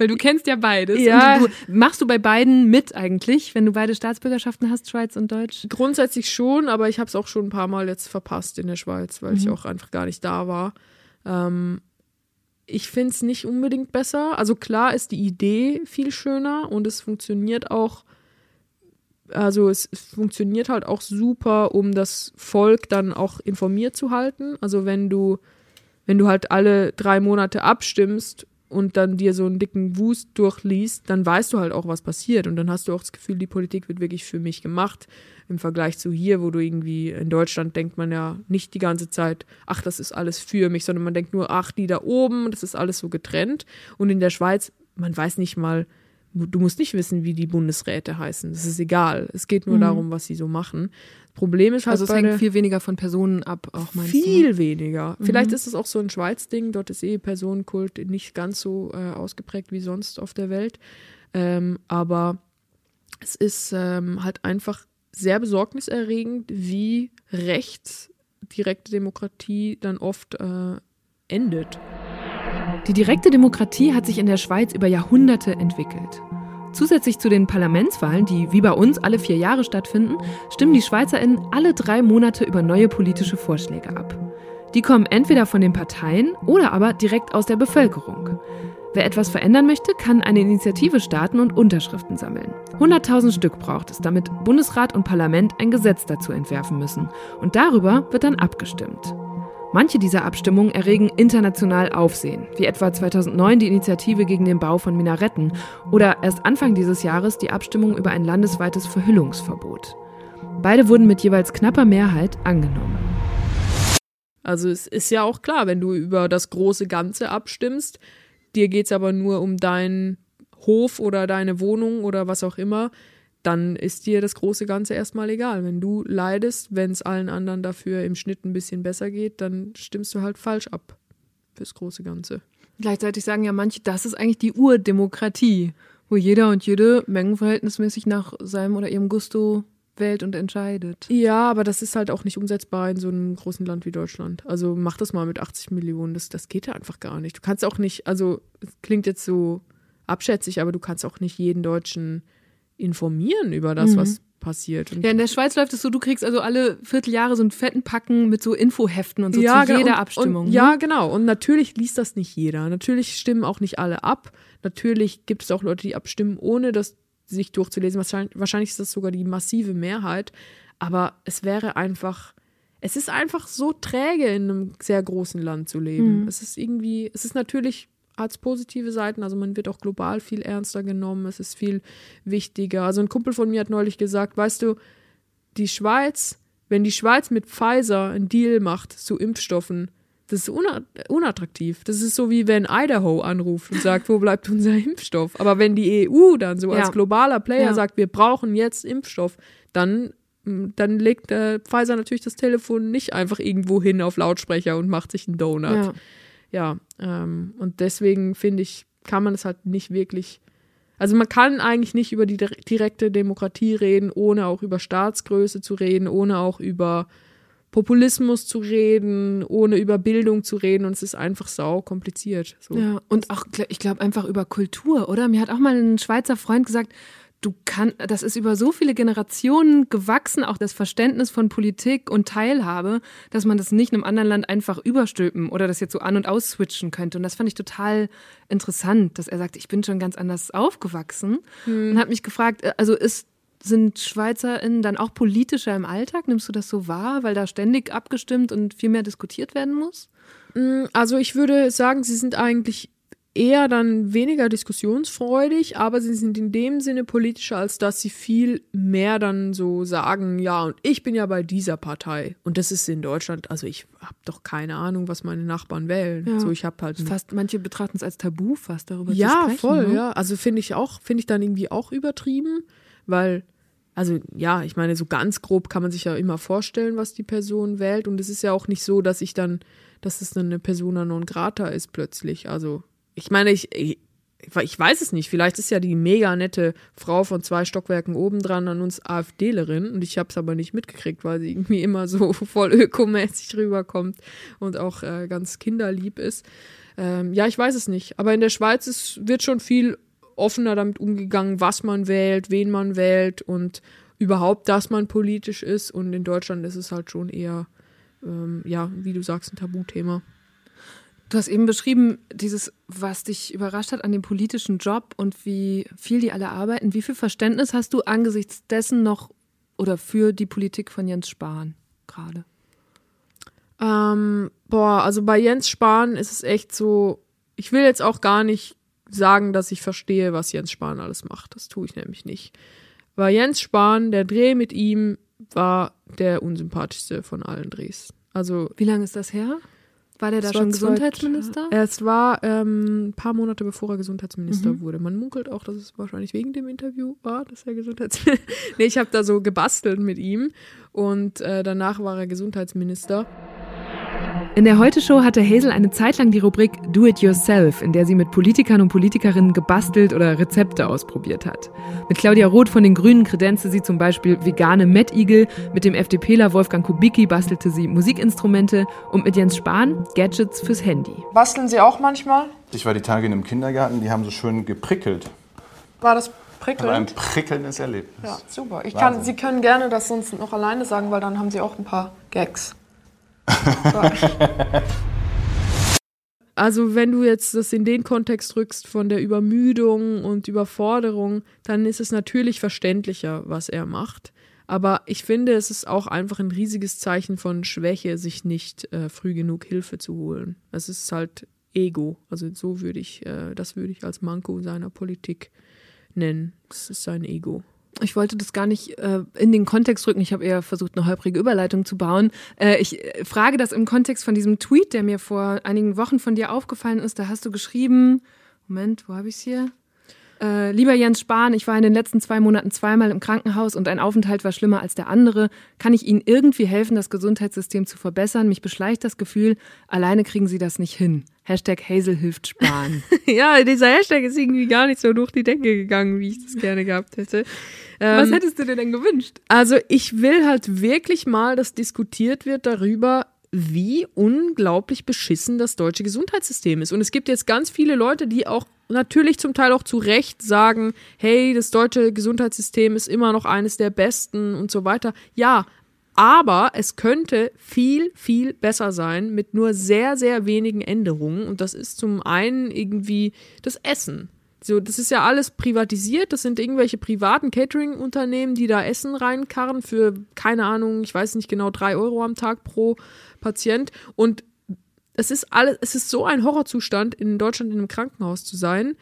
Weil du kennst ja beides. Ja. Du, machst du bei beiden mit eigentlich, wenn du beide Staatsbürgerschaften hast, Schweiz und Deutsch? Grundsätzlich schon, aber ich habe es auch schon ein paar Mal jetzt verpasst in der Schweiz, weil ich Mhm. auch einfach gar nicht da war. Ähm, ich finde es nicht unbedingt besser. Also klar ist die Idee viel schöner und es funktioniert auch, also es funktioniert halt auch super, um das Volk dann auch informiert zu halten. Also wenn du, wenn du halt alle drei Monate abstimmst und dann dir so einen dicken Wust durchliest, dann weißt du halt auch, was passiert. Und dann hast du auch das Gefühl, die Politik wird wirklich für mich gemacht. Im Vergleich zu hier, wo du irgendwie in Deutschland denkt man ja nicht die ganze Zeit, ach, das ist alles für mich, sondern man denkt nur, ach, die da oben, das ist alles so getrennt. Und in der Schweiz, man weiß nicht mal, du musst nicht wissen, wie die Bundesräte heißen. Das ist egal. Es geht nur darum, was sie so machen. Problem ist halt Also es bei hängt viel weniger von Personen ab, auch meinst du? viel weniger. Vielleicht ist es auch so ein Schweiz-Ding. Dort ist eh Personenkult nicht ganz so äh, ausgeprägt wie sonst auf der Welt. Ähm, aber es ist ähm, halt einfach sehr besorgniserregend, wie rechts direkte Demokratie dann oft äh, endet. Die direkte Demokratie hat sich in der Schweiz über Jahrhunderte entwickelt. Zusätzlich zu den Parlamentswahlen, die wie bei uns alle vier Jahre stattfinden, stimmen die SchweizerInnen alle drei Monate über neue politische Vorschläge ab. Die kommen entweder von den Parteien oder aber direkt aus der Bevölkerung. Wer etwas verändern möchte, kann eine Initiative starten und Unterschriften sammeln. 100.000 Stück braucht es, damit Bundesrat und Parlament ein Gesetz dazu entwerfen müssen. Und darüber wird dann abgestimmt. Manche dieser Abstimmungen erregen international Aufsehen, wie etwa 2009 die Initiative gegen den Bau von Minaretten oder erst Anfang dieses Jahres die Abstimmung über ein landesweites Verhüllungsverbot. Beide wurden mit jeweils knapper Mehrheit angenommen. Also es ist ja auch klar, wenn du über das große Ganze abstimmst, dir geht es aber nur um deinen Hof oder deine Wohnung oder was auch immer, dann ist dir das große Ganze erstmal egal. Wenn du leidest, wenn es allen anderen dafür im Schnitt ein bisschen besser geht, dann stimmst du halt falsch ab fürs große Ganze. Gleichzeitig sagen ja manche, das ist eigentlich die Urdemokratie, wo jeder und jede mengenverhältnismäßig nach seinem oder ihrem Gusto wählt und entscheidet. Ja, aber das ist halt auch nicht umsetzbar in so einem großen Land wie Deutschland. Also mach das mal mit 80 Millionen, das, das geht ja einfach gar nicht. Du kannst auch nicht, also es klingt jetzt so abschätzig, aber du kannst auch nicht jeden Deutschen informieren über das, was passiert. Ja, in der Schweiz läuft es so, du kriegst also alle Vierteljahre so einen fetten Packen mit so Infoheften und so zu genau, jeder und, Abstimmung. Und, ne? ja, genau. Und natürlich liest das nicht jeder. Natürlich stimmen auch nicht alle ab. Natürlich gibt es auch Leute, die abstimmen, ohne das sich durchzulesen. Wahrscheinlich, wahrscheinlich ist das sogar die massive Mehrheit. Aber es wäre einfach, es ist einfach so träge, in einem sehr großen Land zu leben. Es ist irgendwie, es ist natürlich hat positive Seiten, also man wird auch global viel ernster genommen, es ist viel wichtiger. Also ein Kumpel von mir hat neulich gesagt, weißt du, die Schweiz, wenn die Schweiz mit Pfizer einen Deal macht zu Impfstoffen, das ist una unattraktiv. Das ist so wie wenn Idaho anruft und sagt, wo bleibt unser Impfstoff? Aber wenn die EU dann so Ja. als globaler Player Ja. sagt, wir brauchen jetzt Impfstoff, dann, dann legt äh, Pfizer natürlich das Telefon nicht einfach irgendwo hin auf Lautsprecher und macht sich einen Donut. Ja. Ja, ähm, und deswegen finde ich, kann man es halt nicht wirklich. Also man kann eigentlich nicht über die dir- direkte Demokratie reden, ohne auch über Staatsgröße zu reden, ohne auch über Populismus zu reden, ohne über Bildung zu reden und es ist einfach sau kompliziert. So. Ja, und auch, ich glaube, einfach über Kultur, oder? Mir hat auch mal ein Schweizer Freund gesagt, du kannst, das ist über so viele Generationen gewachsen, auch das Verständnis von Politik und Teilhabe, dass man das nicht einem anderen Land einfach überstülpen oder das jetzt so an- und ausswitchen könnte. Und das fand ich total interessant, dass er sagt, ich bin schon ganz anders aufgewachsen und hat mich gefragt, äh, also ist sind SchweizerInnen dann auch politischer im Alltag? Nimmst du das so wahr, weil da ständig abgestimmt und viel mehr diskutiert werden muss? Also ich würde sagen, sie sind eigentlich eher dann weniger diskussionsfreudig, aber sie sind in dem Sinne politischer, als dass sie viel mehr dann so sagen, ja, und ich bin ja bei dieser Partei. Und das ist in Deutschland, also ich habe doch keine Ahnung, was meine Nachbarn wählen. Ja. So, ich habe halt Fast, manche betrachten es als Tabu, fast darüber zu ja, sprechen. voll, ne? ja. Also finde ich auch, finde ich dann irgendwie auch übertrieben, weil, also ja, ich meine, so ganz grob kann man sich ja immer vorstellen, was die Person wählt. Und es ist ja auch nicht so, dass ich dann, dass es dann eine Persona non grata ist plötzlich. Also, ich meine, ich, ich ich weiß es nicht, vielleicht ist ja die mega nette Frau von zwei Stockwerken oben dran an uns AfDlerin und ich habe es aber nicht mitgekriegt, weil sie irgendwie immer so voll ökomäßig rüberkommt und auch äh, ganz kinderlieb ist. Ähm, ja, ich weiß es nicht, aber in der Schweiz ist, wird schon viel offener damit umgegangen, was man wählt, wen man wählt und überhaupt, dass man politisch ist und in Deutschland ist es halt schon eher, ähm, ja, wie du sagst, ein Tabuthema. Du hast eben beschrieben, dieses, was dich überrascht hat an dem politischen Job und wie viel die alle arbeiten. Wie viel Verständnis hast du angesichts dessen noch oder für die Politik von Jens Spahn gerade? Ähm, boah, also bei Jens Spahn ist es echt so, ich will jetzt auch gar nicht sagen, dass ich verstehe, was Jens Spahn alles macht. Das tue ich nämlich nicht. Weil Jens Spahn, der Dreh mit ihm war der unsympathischste von allen Drehs. Also wie lange ist das her? War der da schon Gesundheitsminister? Es war ähm, ein paar Monate bevor er Gesundheitsminister mhm. wurde. Man munkelt auch, dass es wahrscheinlich wegen dem Interview war, dass er Gesundheitsminister. nee, ich habe da so gebastelt mit ihm und äh, danach war er Gesundheitsminister. In der Heute-Show hatte Hazel eine Zeit lang die Rubrik Do It Yourself, in der sie mit Politikern und Politikerinnen gebastelt oder Rezepte ausprobiert hat. Mit Claudia Roth von den Grünen kredenzte sie zum Beispiel vegane Mettigel, mit dem FDPler Wolfgang Kubicki bastelte sie Musikinstrumente und mit Jens Spahn Gadgets fürs Handy. Basteln Sie auch manchmal? Ich war die Tage in einem Kindergarten, die haben so schön geprickelt. War das prickelnd? ein prickelndes Erlebnis. Ja, super. Ich kann, Sie können gerne das sonst noch alleine sagen, weil dann haben Sie auch ein paar Gags. Also wenn du jetzt das in den Kontext rückst von der Übermüdung und Überforderung, dann ist es natürlich verständlicher, was er macht. Aber ich finde, es ist auch einfach ein riesiges Zeichen von Schwäche, sich nicht äh, früh genug Hilfe zu holen. Es ist halt Ego. Also so würde ich, äh, das würde ich als Manko seiner Politik nennen. Es ist sein Ego ich wollte das gar nicht äh, in den Kontext rücken. Ich habe eher versucht, eine holprige Überleitung zu bauen. Äh, ich äh, frage das im Kontext von diesem Tweet, der mir vor einigen Wochen von dir aufgefallen ist. Da hast du geschrieben, Moment, wo habe ich es hier? Äh, lieber Jens Spahn, ich war in den letzten zwei Monaten zweimal im Krankenhaus und ein Aufenthalt war schlimmer als der andere. Kann ich Ihnen irgendwie helfen, das Gesundheitssystem zu verbessern? Mich beschleicht das Gefühl, alleine kriegen Sie das nicht hin. Hashtag Hazel hilft Spahn. ja, dieser Hashtag ist irgendwie gar nicht so durch die Decke gegangen, wie ich das gerne gehabt hätte. Was ähm, hättest du dir denn gewünscht? Also ich will halt wirklich mal, dass diskutiert wird darüber, wie unglaublich beschissen das deutsche Gesundheitssystem ist. Und es gibt jetzt ganz viele Leute, die auch natürlich zum Teil auch zu Recht sagen, hey, das deutsche Gesundheitssystem ist immer noch eines der besten und so weiter. Ja, aber es könnte viel, viel besser sein mit nur sehr, sehr wenigen Änderungen. Und das ist zum einen irgendwie das Essen. So, das ist ja alles privatisiert. Das sind irgendwelche privaten Catering-Unternehmen, die da Essen reinkarren für, keine Ahnung, ich weiß nicht genau, drei Euro am Tag pro Patient. Und es ist alles, es ist so ein Horrorzustand, in Deutschland in einem Krankenhaus zu sein.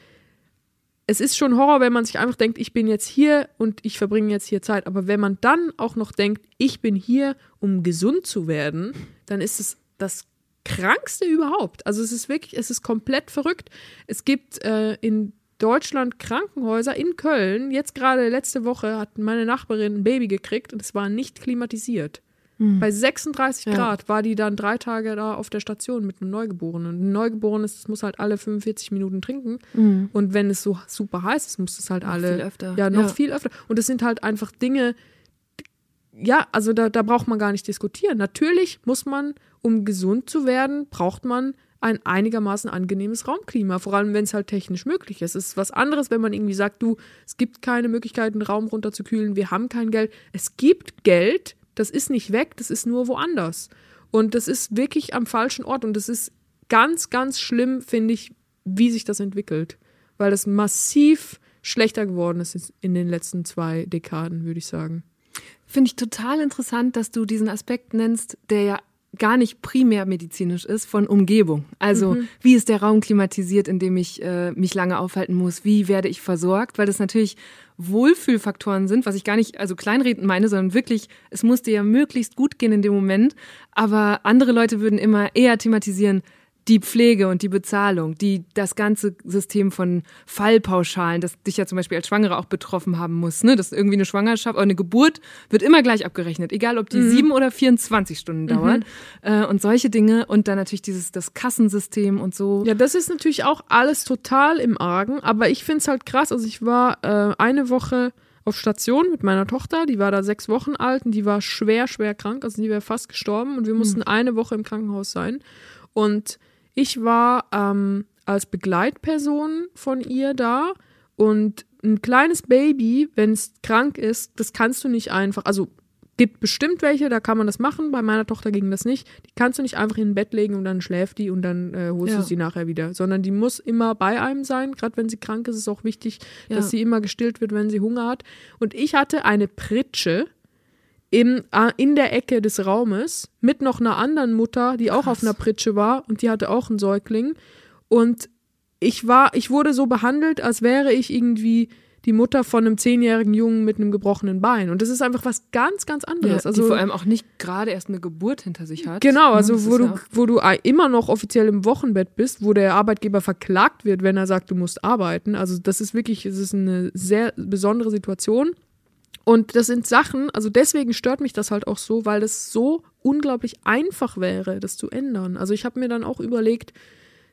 Es ist schon Horror, wenn man sich einfach denkt, ich bin jetzt hier und ich verbringe jetzt hier Zeit. Aber wenn man dann auch noch denkt, ich bin hier, um gesund zu werden, dann ist es das Krankste überhaupt. Also es ist wirklich, es ist komplett verrückt. Es gibt äh, in Deutschland Krankenhäuser in Köln. Jetzt gerade letzte Woche hat meine Nachbarin ein Baby gekriegt und es war nicht klimatisiert. Mhm. Bei 36 ja. Grad war die dann drei Tage da auf der Station mit einem Neugeborenen. Und ein Neugeborenes das muss halt alle 45 Minuten trinken. Mhm. Und wenn es so super heiß ist, muss es halt noch alle. Viel öfter. Ja, noch ja. viel öfter. Und es sind halt einfach Dinge, ja, also da, da braucht man gar nicht diskutieren. Natürlich muss man, um gesund zu werden, braucht man ein einigermaßen angenehmes Raumklima, vor allem wenn es halt technisch möglich ist. Es ist was anderes, wenn man irgendwie sagt, du, es gibt keine Möglichkeit, einen Raum runterzukühlen, wir haben kein Geld. Es gibt Geld, das ist nicht weg, das ist nur woanders. Und das ist wirklich am falschen Ort und das ist ganz, ganz schlimm, finde ich, wie sich das entwickelt, weil das massiv schlechter geworden ist in den letzten zwei Dekaden, würde ich sagen. Finde ich total interessant, dass du diesen Aspekt nennst, der ja gar nicht primär medizinisch ist, von Umgebung. Also mhm. wie ist der Raum klimatisiert, in dem ich äh, mich lange aufhalten muss? Wie werde ich versorgt? Weil das natürlich Wohlfühlfaktoren sind, was ich gar nicht also kleinreden meine, sondern wirklich, es musste ja möglichst gut gehen in dem Moment. Aber andere Leute würden immer eher thematisieren, die Pflege und die Bezahlung, die das ganze System von Fallpauschalen, das dich ja zum Beispiel als Schwangere auch betroffen haben muss, ne? Das irgendwie eine Schwangerschaft oder eine Geburt wird immer gleich abgerechnet, egal ob die Mhm. sieben oder 24 Stunden Mhm. dauert. Äh, und solche Dinge und dann natürlich dieses das Kassensystem und so. Ja, das ist natürlich auch alles total im Argen, aber ich finde es halt krass. Also ich war äh, eine Woche auf Station mit meiner Tochter, die war da sechs Wochen alt und die war schwer, schwer krank, also die wäre fast gestorben und wir mussten eine Woche im Krankenhaus sein. Und ich war ähm, als Begleitperson von ihr da und ein kleines Baby, wenn es krank ist, das kannst du nicht einfach, also gibt bestimmt welche, da kann man das machen. Bei meiner Tochter ging das nicht. Die kannst du nicht einfach in ein Bett legen und dann schläft die und dann äh, holst Ja. du sie nachher wieder, sondern die muss immer bei einem sein. Gerade wenn sie krank ist, ist es auch wichtig, Ja. dass sie immer gestillt wird, wenn sie Hunger hat. Und ich hatte eine Pritsche im, äh, in der Ecke des Raumes mit noch einer anderen Mutter, die auch auf einer Pritsche war und die hatte auch einen Säugling. Und ich war, ich wurde so behandelt, als wäre ich irgendwie die Mutter von einem zehnjährigen Jungen mit einem gebrochenen Bein. Und das ist einfach was ganz, ganz Ja, anderes. also die vor allem auch nicht gerade erst eine Geburt hinter sich hat. Genau, also wo du, ja wo du immer noch offiziell im Wochenbett bist, wo der Arbeitgeber verklagt wird, wenn er sagt, du musst arbeiten. Also das ist wirklich, es ist eine sehr besondere Situation. Und das sind Sachen, also deswegen stört mich das halt auch so, weil das so unglaublich einfach wäre, das zu ändern. Also ich habe mir dann auch überlegt,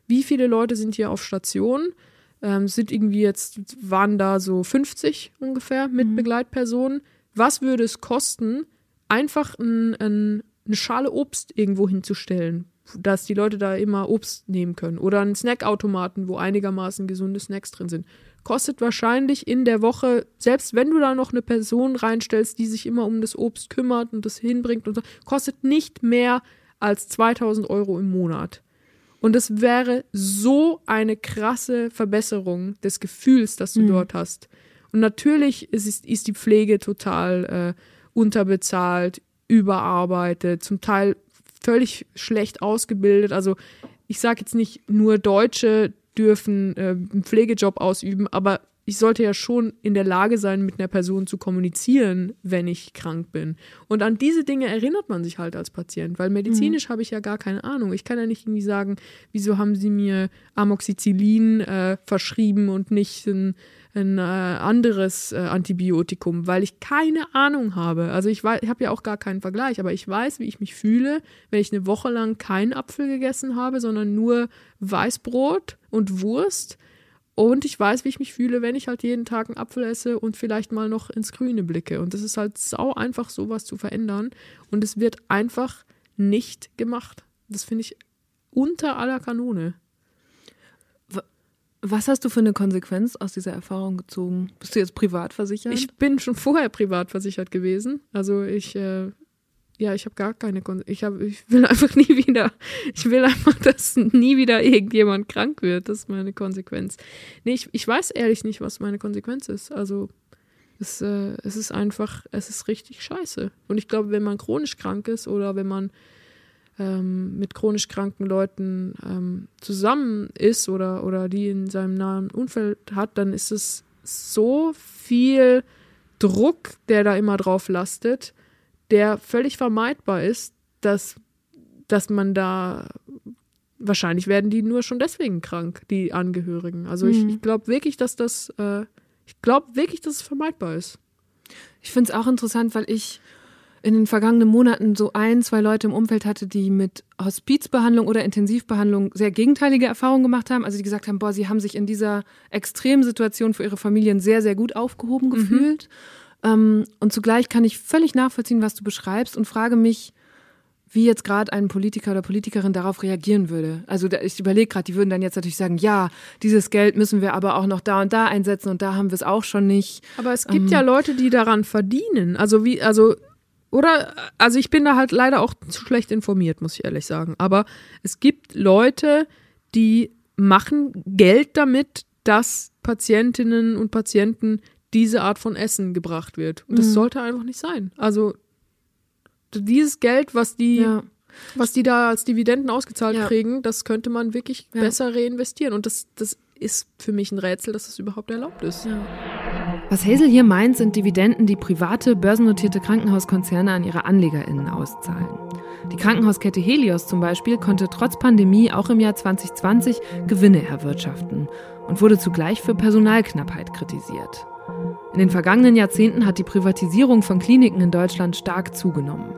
wie viele Leute sind hier auf Station? Ähm, sind irgendwie jetzt, waren da so 50 ungefähr mit Begleitpersonen. Was würde es kosten, einfach ein, ein, eine Schale Obst irgendwo hinzustellen, dass die Leute da immer Obst nehmen können? Oder einen Snackautomaten, wo einigermaßen gesunde Snacks drin sind. Kostet wahrscheinlich in der Woche, selbst wenn du da noch eine Person reinstellst, die sich immer um das Obst kümmert und das hinbringt und so, kostet nicht mehr als 2000 Euro im Monat. Und es wäre so eine krasse Verbesserung des Gefühls, das du Mhm. dort hast. Und natürlich ist, ist die Pflege total äh, unterbezahlt, überarbeitet, zum Teil völlig schlecht ausgebildet. Also ich sage jetzt nicht nur Deutsche dürfen äh, einen Pflegejob ausüben, aber ich sollte ja schon in der Lage sein, mit einer Person zu kommunizieren, wenn ich krank bin. Und an diese Dinge erinnert man sich halt als Patient, weil medizinisch habe ich ja gar keine Ahnung. Ich kann ja nicht irgendwie sagen, wieso haben sie mir Amoxicillin äh, verschrieben und nicht ein, ein äh, anderes äh, Antibiotikum, weil ich keine Ahnung habe. Also ich, ich habe ja auch gar keinen Vergleich, aber ich weiß, wie ich mich fühle, wenn ich eine Woche lang keinen Apfel gegessen habe, sondern nur Weißbrot und Wurst. Und ich weiß, wie ich mich fühle, wenn ich halt jeden Tag einen Apfel esse und vielleicht mal noch ins Grüne blicke. Und es ist halt sau einfach, sowas zu verändern. Und es wird einfach nicht gemacht. Das finde ich unter aller Kanone. Was hast du für eine Konsequenz aus dieser Erfahrung gezogen? Bist du jetzt privat versichert? Ich bin schon vorher privat versichert gewesen. Also ich, äh, ja, ich habe gar keine Kon ich ich will einfach nie wieder, ich will einfach, dass nie wieder irgendjemand krank wird. Das ist meine Konsequenz. Nee, ich, ich weiß ehrlich nicht, was meine Konsequenz ist. Also es, äh, es ist einfach, es ist richtig scheiße. Und ich glaube, wenn man chronisch krank ist oder wenn man ähm, mit chronisch kranken Leuten ähm, zusammen ist oder, oder die in seinem nahen Umfeld hat, dann ist es so viel Druck, der da immer drauf lastet, der völlig vermeidbar ist, dass, dass man da wahrscheinlich werden die nur schon deswegen krank, die Angehörigen. Also ich, Mhm. ich glaube wirklich, dass das, äh, ich glaube wirklich, dass es vermeidbar ist. Ich finde es auch interessant, weil ich in den vergangenen Monaten so ein, zwei Leute im Umfeld hatte, die mit Hospizbehandlung oder Intensivbehandlung sehr gegenteilige Erfahrungen gemacht haben. Also die gesagt haben, boah, sie haben sich in dieser extremen Situation für ihre Familien sehr, sehr gut aufgehoben gefühlt. Ähm, und zugleich kann ich völlig nachvollziehen, was du beschreibst und frage mich, wie jetzt gerade ein Politiker oder Politikerin darauf reagieren würde. Also ich überlege gerade, die würden dann jetzt natürlich sagen, ja, dieses Geld müssen wir aber auch noch da und da einsetzen und da haben wir es auch schon nicht. Aber es gibt Ähm. ja Leute, die daran verdienen. Also wie, also, oder, also ich bin da halt leider auch zu schlecht informiert, muss ich ehrlich sagen. Aber es gibt Leute, die machen Geld damit, dass Patientinnen und Patienten diese Art von Essen gebracht wird. Und das Mhm. sollte einfach nicht sein. Also dieses Geld, was die, Ja. was die da als Dividenden ausgezahlt Ja. kriegen, das könnte man wirklich Ja. besser reinvestieren. Und das, das ist für mich ein Rätsel, dass das überhaupt erlaubt ist. Was Hazel hier meint, sind Dividenden, die private, börsennotierte Krankenhauskonzerne an ihre AnlegerInnen auszahlen. Die Krankenhauskette Helios zum Beispiel konnte trotz Pandemie auch im Jahr 2020 Gewinne erwirtschaften und wurde zugleich für Personalknappheit kritisiert. In den vergangenen Jahrzehnten hat die Privatisierung von Kliniken in Deutschland stark zugenommen.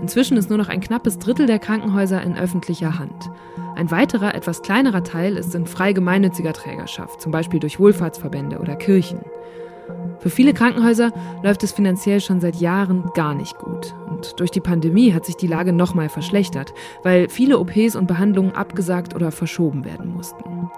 Inzwischen ist nur noch ein knappes Drittel der Krankenhäuser in öffentlicher Hand. Ein weiterer, etwas kleinerer Teil ist in frei gemeinnütziger Trägerschaft, zum Beispiel durch Wohlfahrtsverbände oder Kirchen. Für viele Krankenhäuser läuft es finanziell schon seit Jahren gar nicht gut. Und durch die Pandemie hat sich die Lage nochmal verschlechtert, weil viele OPs und Behandlungen abgesagt oder verschoben werden mussten.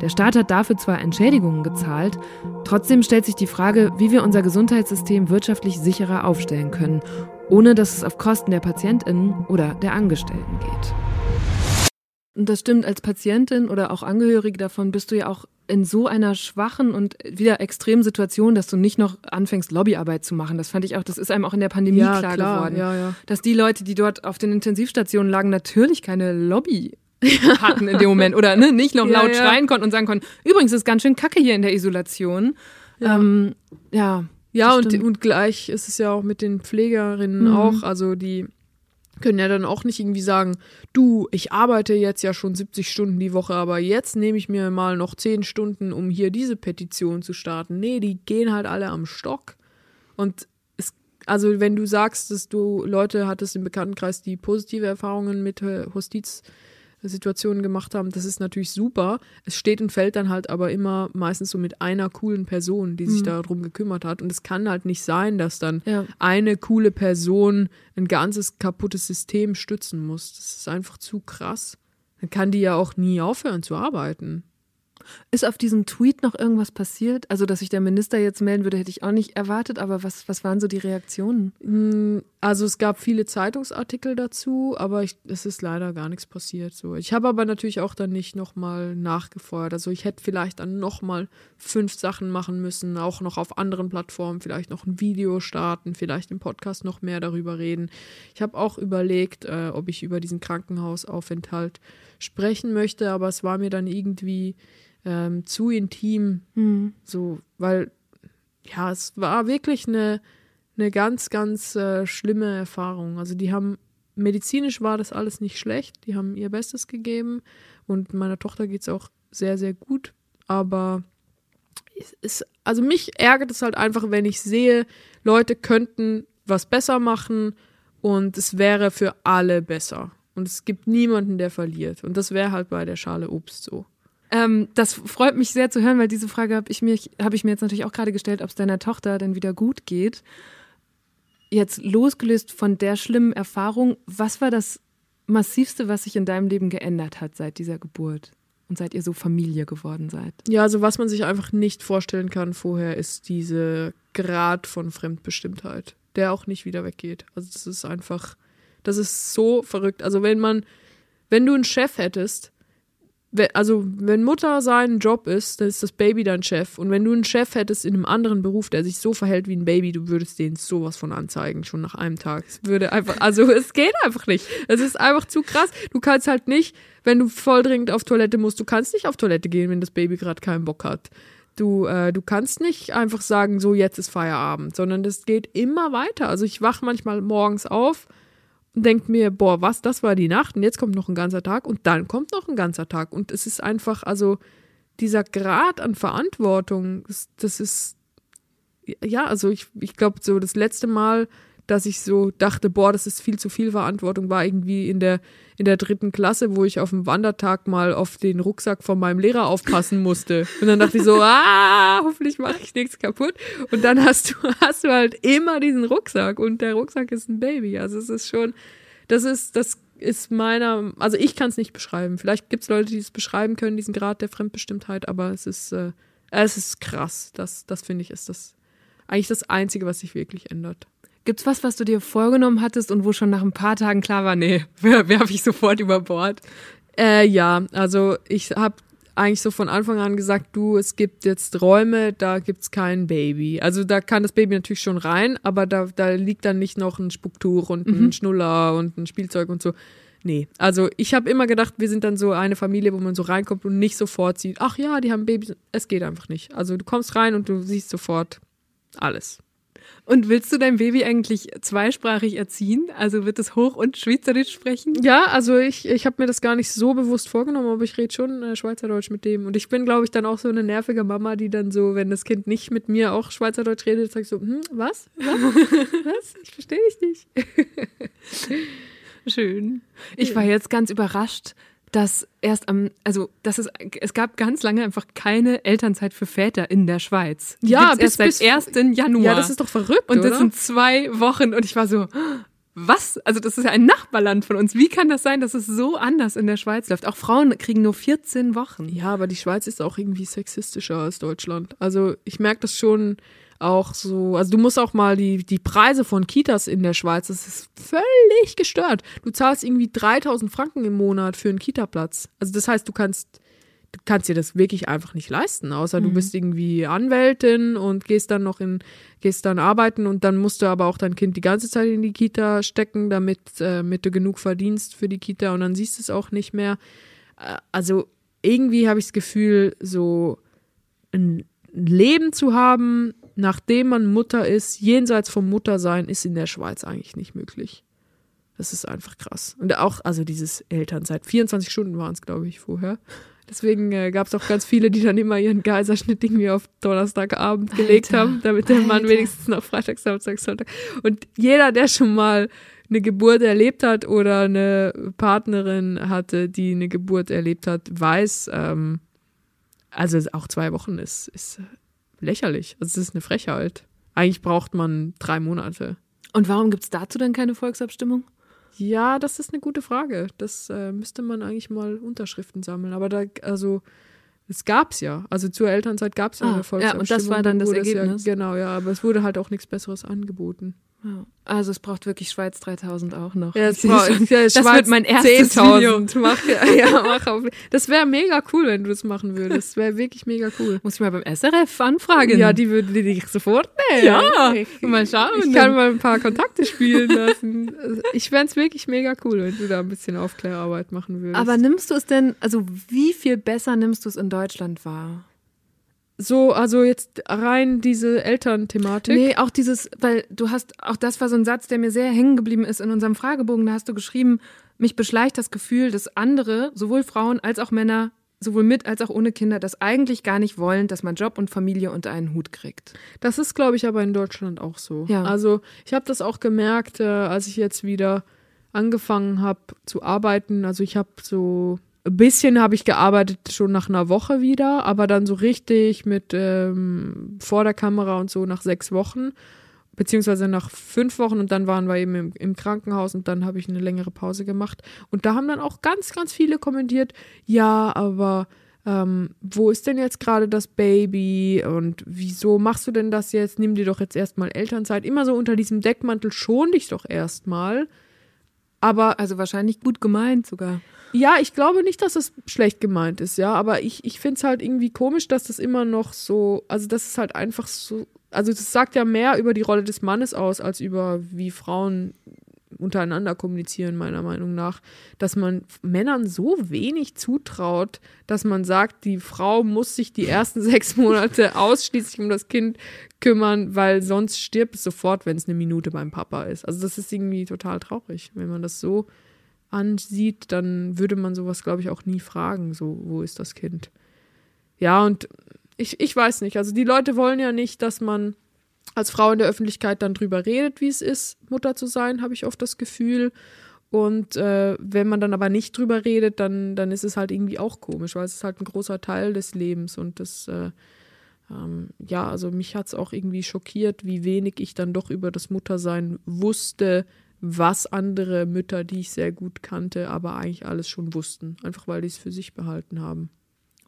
Der Staat hat dafür zwar Entschädigungen gezahlt, trotzdem stellt sich die Frage, wie wir unser Gesundheitssystem wirtschaftlich sicherer aufstellen können, ohne dass es auf Kosten der Patientinnen oder der Angestellten geht. Und das stimmt, als Patientin oder auch Angehörige davon bist du ja auch in so einer schwachen und wieder extremen Situation, dass du nicht noch anfängst, Lobbyarbeit zu machen. Das fand ich auch, das ist einem auch in der Pandemie Ja, klar, klar, geworden. ja, ja. Dass die Leute, die dort auf den Intensivstationen lagen, natürlich keine Lobby hatten in dem Moment oder ne, nicht noch laut schreien konnten und sagen konnten, übrigens ist ganz schön kacke hier in der Isolation. Ja, ähm, ja, Ja, und, und gleich ist es ja auch mit den Pflegerinnen Mhm. auch. Also die können ja dann auch nicht irgendwie sagen, du, ich arbeite jetzt ja schon 70 Stunden die Woche, aber jetzt nehme ich mir mal noch 10 Stunden, um hier diese Petition zu starten. Nee, die gehen halt alle am Stock. Und es, also wenn du sagst, dass du Leute hattest im Bekanntenkreis, die positive Erfahrungen mit äh, Justizsituationen gemacht haben, das ist natürlich super. Es steht und fällt dann halt aber immer meistens so mit einer coolen Person, die sich Mhm. darum gekümmert hat. Und es kann halt nicht sein, dass dann Ja. eine coole Person ein ganzes kaputtes System stützen muss. Das ist einfach zu krass. Dann kann die ja auch nie aufhören zu arbeiten. Ist auf diesem Tweet noch irgendwas passiert? Also, dass sich der Minister jetzt melden würde, hätte ich auch nicht erwartet, aber was, was waren so die Reaktionen? Mm, Also es gab viele Zeitungsartikel dazu, aber ich, es ist leider gar nichts passiert. So. Ich habe aber natürlich auch dann nicht nochmal nachgefeuert. Also ich hätte vielleicht dann nochmal fünf Sachen machen müssen, auch noch auf anderen Plattformen, vielleicht noch ein Video starten, vielleicht im Podcast noch mehr darüber reden. Ich habe auch überlegt, äh, ob ich über diesen Krankenhausaufenthalt sprechen möchte, aber es war mir dann irgendwie ähm, zu intim, so, weil ja, es war wirklich eine, eine ganz, ganz äh, schlimme Erfahrung. Also die haben, medizinisch war das alles nicht schlecht, die haben ihr Bestes gegeben und meiner Tochter geht es auch sehr, sehr gut, aber es ist, also mich ärgert es halt einfach, wenn ich sehe, Leute könnten was besser machen und es wäre für alle besser. Und es gibt niemanden, der verliert. Und das wäre halt bei der Schale Obst so. Ähm, das freut mich sehr zu hören, weil diese Frage habe ich, mir- hab ich mir jetzt natürlich auch gerade gestellt, ob es deiner Tochter denn wieder gut geht. Jetzt losgelöst von der schlimmen Erfahrung, was war das Massivste, was sich in deinem Leben geändert hat seit dieser Geburt und seit ihr so Familie geworden seid? Ja, also was man sich einfach nicht vorstellen kann vorher, ist diese Grad von Fremdbestimmtheit, der auch nicht wieder weggeht. Also das ist einfach, das ist so verrückt. Also wenn man, wenn du einen Chef hättest, also wenn Mutter sein Job ist, dann ist das Baby dein Chef. Und wenn du einen Chef hättest in einem anderen Beruf, der sich so verhält wie ein Baby, du würdest den sowas von anzeigen, schon nach einem Tag. Es würde einfach, also es geht einfach nicht. Es ist einfach zu krass. Du kannst halt nicht, wenn du voll dringend auf Toilette musst, du kannst nicht auf Toilette gehen, wenn das Baby gerade keinen Bock hat. Du, äh, du kannst nicht einfach sagen, so jetzt ist Feierabend, sondern das geht immer weiter. Also ich wach manchmal morgens auf und denke mir, boah, was, das war die Nacht und jetzt kommt noch ein ganzer Tag und dann kommt noch ein ganzer Tag. Und es ist einfach, also dieser Grad an Verantwortung, das, das ist, ja, also ich, ich glaube, so das letzte Mal, dass ich so dachte, boah, das ist viel zu viel Verantwortung, war irgendwie in der, in der dritten Klasse, wo ich auf dem Wandertag mal auf den Rucksack von meinem Lehrer aufpassen musste. Und dann dachte ich so, ah, hoffentlich mache ich nichts kaputt. Und dann hast du, hast du halt immer diesen Rucksack und der Rucksack ist ein Baby. Also es ist schon, das ist, das ist meiner, also ich kann es nicht beschreiben. Vielleicht gibt es Leute, die es beschreiben können, diesen Grad der Fremdbestimmtheit, aber es ist, äh, es ist krass. Das, das finde ich, ist das eigentlich das Einzige, was sich wirklich ändert. Gibt's was, was du dir vorgenommen hattest und wo schon nach ein paar Tagen klar war, nee, werfe ich sofort über Bord? Äh, ja, also ich habe eigentlich so von Anfang an gesagt, du, es gibt jetzt Räume, da gibt's kein Baby. Also da kann das Baby natürlich schon rein, aber da, da liegt dann nicht noch ein Spucktuch und ein Mhm. Schnuller und ein Spielzeug und so. Nee, also ich habe immer gedacht, wir sind dann so eine Familie, wo man so reinkommt und nicht sofort sieht, ach ja, die haben Babys. Es geht einfach nicht. Also du kommst rein und du siehst sofort alles. Und willst du dein Baby eigentlich zweisprachig erziehen? Also wird es Hoch- und Schweizerisch sprechen? Ja, also ich, ich habe mir das gar nicht so bewusst vorgenommen, aber ich rede schon äh, Schweizerdeutsch mit dem. Und ich bin, glaube ich, dann auch so eine nervige Mama, die dann so, wenn das Kind nicht mit mir auch Schweizerdeutsch redet, sagt so, hm, was? Was? was? Ich verstehe dich nicht. Schön. Ich war jetzt ganz überrascht, dass erst am, also dass es, es gab ganz lange einfach keine Elternzeit für Väter in der Schweiz. Die Ja, bis- erst seit 1. Januar. Ja, das ist doch verrückt, Und das oder? sind zwei Wochen und ich war so, was? Also das ist ja ein Nachbarland von uns. Wie kann das sein, dass es so anders in der Schweiz läuft? Auch Frauen kriegen nur 14 Wochen. Ja, aber die Schweiz ist auch irgendwie sexistischer als Deutschland. Also ich merke das schon auch so. Also du musst auch mal die, die Preise von Kitas in der Schweiz, das ist völlig gestört. Du zahlst irgendwie 3000 Franken im Monat für einen Kitaplatz. Also das heißt, du kannst, du kannst dir das wirklich einfach nicht leisten, außer du bist irgendwie Anwältin und gehst dann noch in, gehst dann arbeiten und dann musst du aber auch dein Kind die ganze Zeit in die Kita stecken, damit, äh, damit du genug verdienst für die Kita und dann siehst du es auch nicht mehr. Äh, also irgendwie habe ich das Gefühl, so ein Leben zu haben, nachdem man Mutter ist, jenseits vom Muttersein, ist in der Schweiz eigentlich nicht möglich. Das ist einfach krass. Und auch, also dieses Elternzeit, 24 Stunden waren es, glaube ich, vorher. Deswegen äh, gab es auch ganz viele, die dann immer ihren Kaiserschnitt irgendwie auf Donnerstagabend gelegt Alter, haben, damit der Mann Alter. wenigstens noch Freitag, Samstag, Sonntag. Und jeder, der schon mal eine Geburt erlebt hat oder eine Partnerin hatte, die eine Geburt erlebt hat, weiß, ähm, also auch zwei Wochen ist, ist lächerlich. Also es ist eine Frechheit. Eigentlich braucht man drei Monate. Und warum gibt es dazu dann keine Volksabstimmung? Ja, das ist eine gute Frage. Das äh, müsste man eigentlich mal Unterschriften sammeln. Aber da, also, es gab's ja. Also zur Elternzeit gab es ja Ah, eine ja, Volksabstimmung. und das war dann das es Ergebnis? Ja, genau, ja. Aber es wurde halt auch nichts Besseres angeboten. Ja. Also es braucht wirklich Schweiz 3000 auch noch. Ja, es braucht- schon. ja, das Schweiz wird mein erstes Video. 10.000. Mach, ja, mach auf. Das wäre mega cool, wenn du das machen würdest. Das wäre wirklich mega cool. Muss ich mal beim SRF anfragen. Ja, die würden dich sofort nehmen. Ja, ich, mal schauen. Ich kann mal ein paar Kontakte spielen lassen. Ich fände es wirklich mega cool, wenn du da ein bisschen Aufklärarbeit machen würdest. Aber nimmst du es denn, also wie viel besser nimmst du es in Deutschland wahr? So, also jetzt rein diese Elternthematik. Nee, auch dieses, weil du hast, auch das war so ein Satz, der mir sehr hängen geblieben ist in unserem Fragebogen. Da hast du geschrieben, mich beschleicht das Gefühl, dass andere, sowohl Frauen als auch Männer, sowohl mit als auch ohne Kinder, das eigentlich gar nicht wollen, dass man Job und Familie unter einen Hut kriegt. Das ist, glaube ich, aber in Deutschland auch so. Ja. Also ich habe das auch gemerkt, äh, als ich jetzt wieder angefangen habe zu arbeiten. Also ich habe so ein bisschen habe ich gearbeitet schon nach einer Woche wieder, aber dann so richtig mit ähm, vor der Kamera und so nach sechs Wochen, beziehungsweise nach fünf Wochen und dann waren wir eben im, im Krankenhaus und dann habe ich eine längere Pause gemacht. Und da haben dann auch ganz, ganz viele kommentiert, ja, aber ähm, wo ist denn jetzt gerade das Baby und wieso machst du denn das jetzt? Nimm dir doch jetzt erstmal Elternzeit. Immer so unter diesem Deckmantel schon dich doch erstmal. Aber Also wahrscheinlich gut gemeint sogar. ja, ich glaube nicht, dass es schlecht gemeint ist, ja, aber ich, ich finde es halt irgendwie komisch, dass das immer noch so, also das ist halt einfach so, also das sagt ja mehr über die Rolle des Mannes aus, als über wie Frauen untereinander kommunizieren, meiner Meinung nach, dass man Männern so wenig zutraut, dass man sagt, die Frau muss sich die ersten sechs Monate ausschließlich um das Kind kümmern, weil sonst stirbt es sofort, wenn es eine Minute beim Papa ist. Also das ist irgendwie total traurig, wenn man das so ansieht, dann würde man sowas, glaube ich, auch nie fragen, so, wo ist das Kind? Ja, und ich, ich weiß nicht, also die Leute wollen ja nicht, dass man als Frau in der Öffentlichkeit dann drüber redet, wie es ist, Mutter zu sein, habe ich oft das Gefühl. Und äh, wenn man dann aber nicht drüber redet, dann, dann ist es halt irgendwie auch komisch, weil es ist halt ein großer Teil des Lebens und das, äh, ähm, ja, also mich hat es auch irgendwie schockiert, wie wenig ich dann doch über das Muttersein wusste, was andere Mütter, die ich sehr gut kannte, aber eigentlich alles schon wussten, einfach weil die es für sich behalten haben.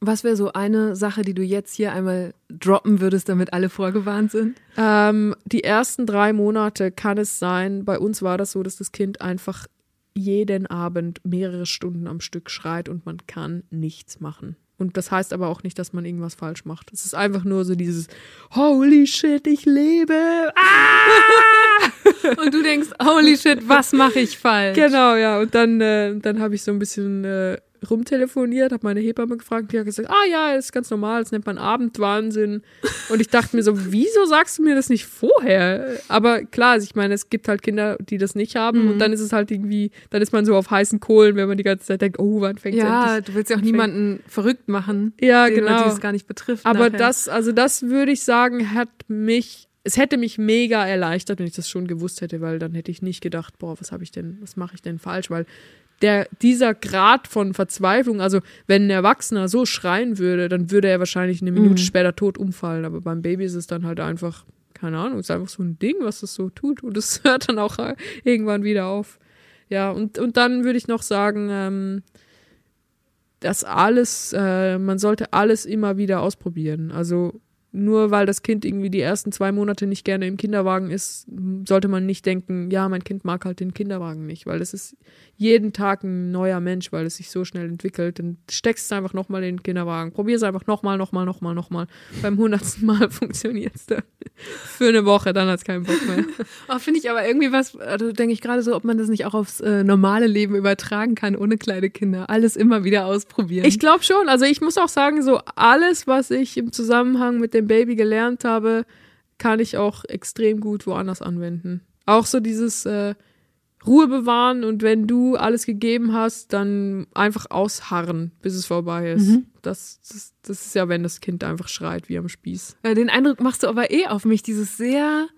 Was wäre so eine Sache, die du jetzt hier einmal droppen würdest, damit alle vorgewarnt sind? Ähm, die ersten drei Monate kann es sein, bei uns war das so, dass das Kind einfach jeden Abend mehrere Stunden am Stück schreit und man kann nichts machen. Und das heißt aber auch nicht, dass man irgendwas falsch macht. Es ist einfach nur so dieses Holy shit, ich lebe. Ah! Und du denkst, holy shit, was mache ich falsch? Genau, ja. Und dann, äh, dann habe ich so ein bisschen äh, rumtelefoniert, habe meine Hebamme gefragt, die hat gesagt, ah ja, das ist ganz normal, das nennt man Abendwahnsinn. Und ich dachte mir so, wieso sagst du mir das nicht vorher? Aber klar, also ich meine, es gibt halt Kinder, die das nicht haben Mhm. und dann ist es halt irgendwie, dann ist man so auf heißen Kohlen, wenn man die ganze Zeit denkt, oh, wann fängt Ja, endlich? du willst ja auch niemanden verrückt machen, Ja, genau. es gar nicht betrifft. Aber nachher. das, also das würde ich sagen, hat mich, es hätte mich mega erleichtert, wenn ich das schon gewusst hätte, weil dann hätte ich nicht gedacht, boah, was habe ich denn, was mache ich denn falsch? Weil der, dieser Grad von Verzweiflung, also wenn ein Erwachsener so schreien würde, dann würde er wahrscheinlich eine Minute Mhm. später tot umfallen. Aber beim Baby ist es dann halt einfach, keine Ahnung, es ist einfach so ein Ding, was das so tut. Und es hört dann auch irgendwann wieder auf. Ja, und, und dann würde ich noch sagen, ähm, dass alles, äh, man sollte alles immer wieder ausprobieren. Also nur weil das Kind irgendwie die ersten zwei Monate nicht gerne im Kinderwagen ist, sollte man nicht denken, ja, mein Kind mag halt den Kinderwagen nicht, weil es ist jeden Tag ein neuer Mensch, weil es sich so schnell entwickelt. Dann steckst es einfach nochmal in den Kinderwagen. Probier es einfach nochmal, nochmal, nochmal, nochmal. Beim hundertsten Mal funktioniert es dann. Für eine Woche, dann hat es keinen Bock mehr. Oh, Finde ich aber irgendwie was, also denke ich gerade so, ob man das nicht auch aufs äh, normale Leben übertragen kann, ohne kleine Kinder. Alles immer wieder ausprobieren. Ich glaube schon. Also ich muss auch sagen, so alles, was ich im Zusammenhang mit dem Baby gelernt habe, kann ich auch extrem gut woanders anwenden. Auch so dieses äh, Ruhe bewahren und wenn du alles gegeben hast, dann einfach ausharren, bis es vorbei ist. Mhm. Das, das, das ist ja, wenn das Kind einfach schreit wie am Spieß. Äh, Den Eindruck machst du aber eh auf mich, dieses sehr,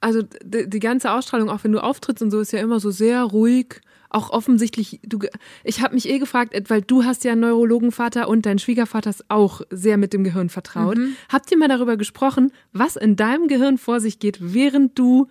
also d- die ganze Ausstrahlung, auch wenn du auftrittst und so, ist ja immer so sehr ruhig. Auch offensichtlich, du, ich habe mich eh gefragt, Ed, weil du hast ja einen Neurologenvater und dein Schwiegervater ist auch sehr mit dem Gehirn vertraut. Mhm. Habt ihr mal darüber gesprochen, was in deinem Gehirn vor sich geht, während du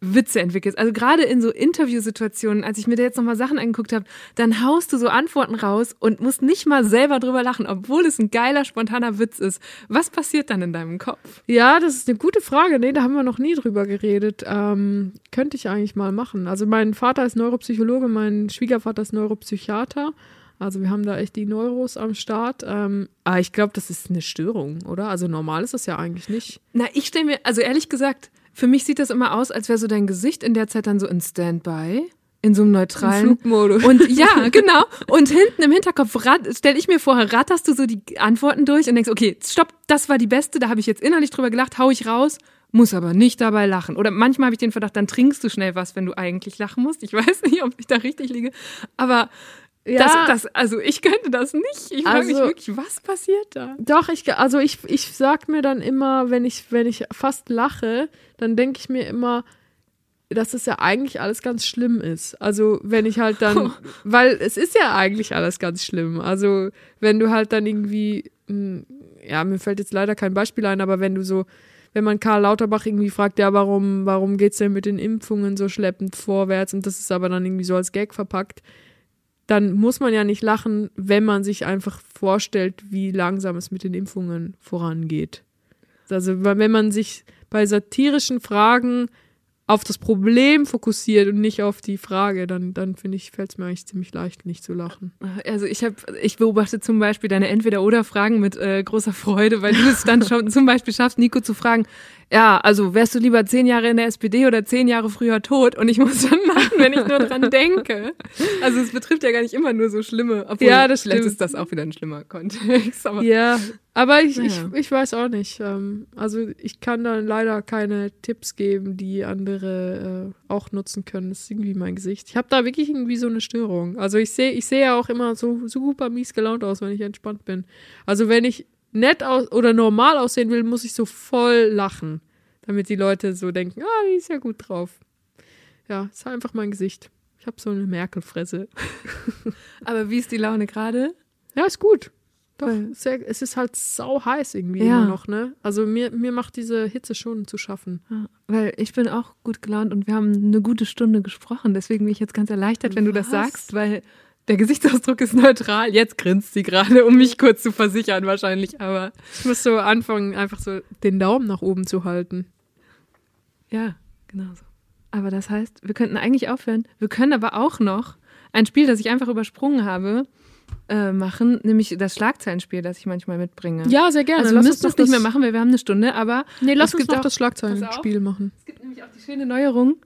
Witze entwickelst. Also gerade in so Interviewsituationen, als ich mir da jetzt nochmal Sachen angeguckt habe, dann haust du so Antworten raus und musst nicht mal selber drüber lachen, obwohl es ein geiler, spontaner Witz ist. Was passiert dann in deinem Kopf? Ja, das ist eine gute Frage. Nee, da haben wir noch nie drüber geredet. Ähm, könnte ich eigentlich mal machen. Also mein Vater ist Neuropsychologe, mein Schwiegervater ist Neuropsychiater. Also wir haben da echt die Neuros am Start. Ähm, aber ich glaube, das ist eine Störung, oder? Also normal ist das ja eigentlich nicht. Na, ich stelle mir, also ehrlich gesagt, für mich sieht das immer aus, als wäre so dein Gesicht in der Zeit dann so in Standby. In so einem neutralen. Im Flugmodus. Und ja, genau. Und hinten im Hinterkopf stelle ich mir vor, ratterst du so die Antworten durch und denkst, okay, stopp, das war die beste, da habe ich jetzt innerlich drüber gelacht, hau ich raus, muss aber nicht dabei lachen. Oder manchmal habe ich den Verdacht, dann trinkst du schnell was, wenn du eigentlich lachen musst. Ich weiß nicht, ob ich da richtig liege. Aber Ja. das, das, also ich könnte das nicht. Ich frage mich Also- wirklich, was passiert da? Doch, ich, also ich, ich sag mir dann immer, wenn ich, wenn ich fast lache, dann denke ich mir immer, dass es ja eigentlich alles ganz schlimm ist. Also wenn ich halt dann, weil es ist ja eigentlich alles ganz schlimm. Also wenn du halt dann irgendwie, mh, ja, mir fällt jetzt leider kein Beispiel ein, aber wenn du so, wenn man Karl Lauterbach irgendwie fragt, ja, warum, warum geht's denn mit den Impfungen so schleppend vorwärts und das ist aber dann irgendwie so als Gag verpackt, dann muss man ja nicht lachen, wenn man sich einfach vorstellt, wie langsam es mit den Impfungen vorangeht. Also wenn man sich bei satirischen Fragen auf das Problem fokussiert und nicht auf die Frage, dann, dann finde ich, fällt es mir eigentlich ziemlich leicht, nicht zu lachen. Also ich habe, ich beobachte zum Beispiel deine Entweder-Oder-Fragen mit äh, großer Freude, weil du es dann schon zum Beispiel schaffst, Nico zu fragen, ja, also wärst du lieber zehn Jahre in der SPD oder zehn Jahre früher tot? Und ich muss dann lachen, wenn ich nur dran denke. Also es betrifft ja gar nicht immer nur so schlimme, obwohl Ja, das vielleicht stimmt. ist das auch wieder ein schlimmer Kontext. Aber Ja, aber ich, ich, Naja. ich weiß auch nicht. Ähm, also ich kann da leider keine Tipps geben, die andere äh, auch nutzen können. Das ist irgendwie mein Gesicht. Ich habe da wirklich irgendwie so eine Störung. Also ich sehe ich sehe ja auch immer so super mies gelaunt aus, wenn ich entspannt bin. Also wenn ich nett aus oder normal aussehen will, muss ich so voll lachen, damit die Leute so denken, ah, die ist ja gut drauf. Ja, ist einfach mein Gesicht. Ich habe so eine Merkelfresse. Aber wie ist die Laune gerade? Ja, ist gut. Doch, sehr, es ist halt sau heiß irgendwie Ja. immer noch, ne? Also mir, mir macht diese Hitze schon zu schaffen. Ja, weil ich bin auch gut gelaunt und wir haben eine gute Stunde gesprochen. Deswegen bin ich jetzt ganz erleichtert, wenn du das Was? sagst, weil der Gesichtsausdruck ist neutral. Jetzt grinst sie gerade, um mich kurz zu versichern wahrscheinlich, aber Ich muss so anfangen, einfach so den Daumen nach oben zu halten. ja, genau so. Aber das heißt, wir könnten eigentlich aufhören. Wir können aber auch noch ein Spiel, das ich einfach übersprungen habe, äh, machen, nämlich das Schlagzeilenspiel, das ich manchmal mitbringe. Ja, sehr gerne. also wir Lass müssen uns das doch nicht mehr machen, weil wir haben eine Stunde, aber Nee, lass es uns auch- das Schlagzeilenspiel machen. Es gibt nämlich auch die schöne Neuerung,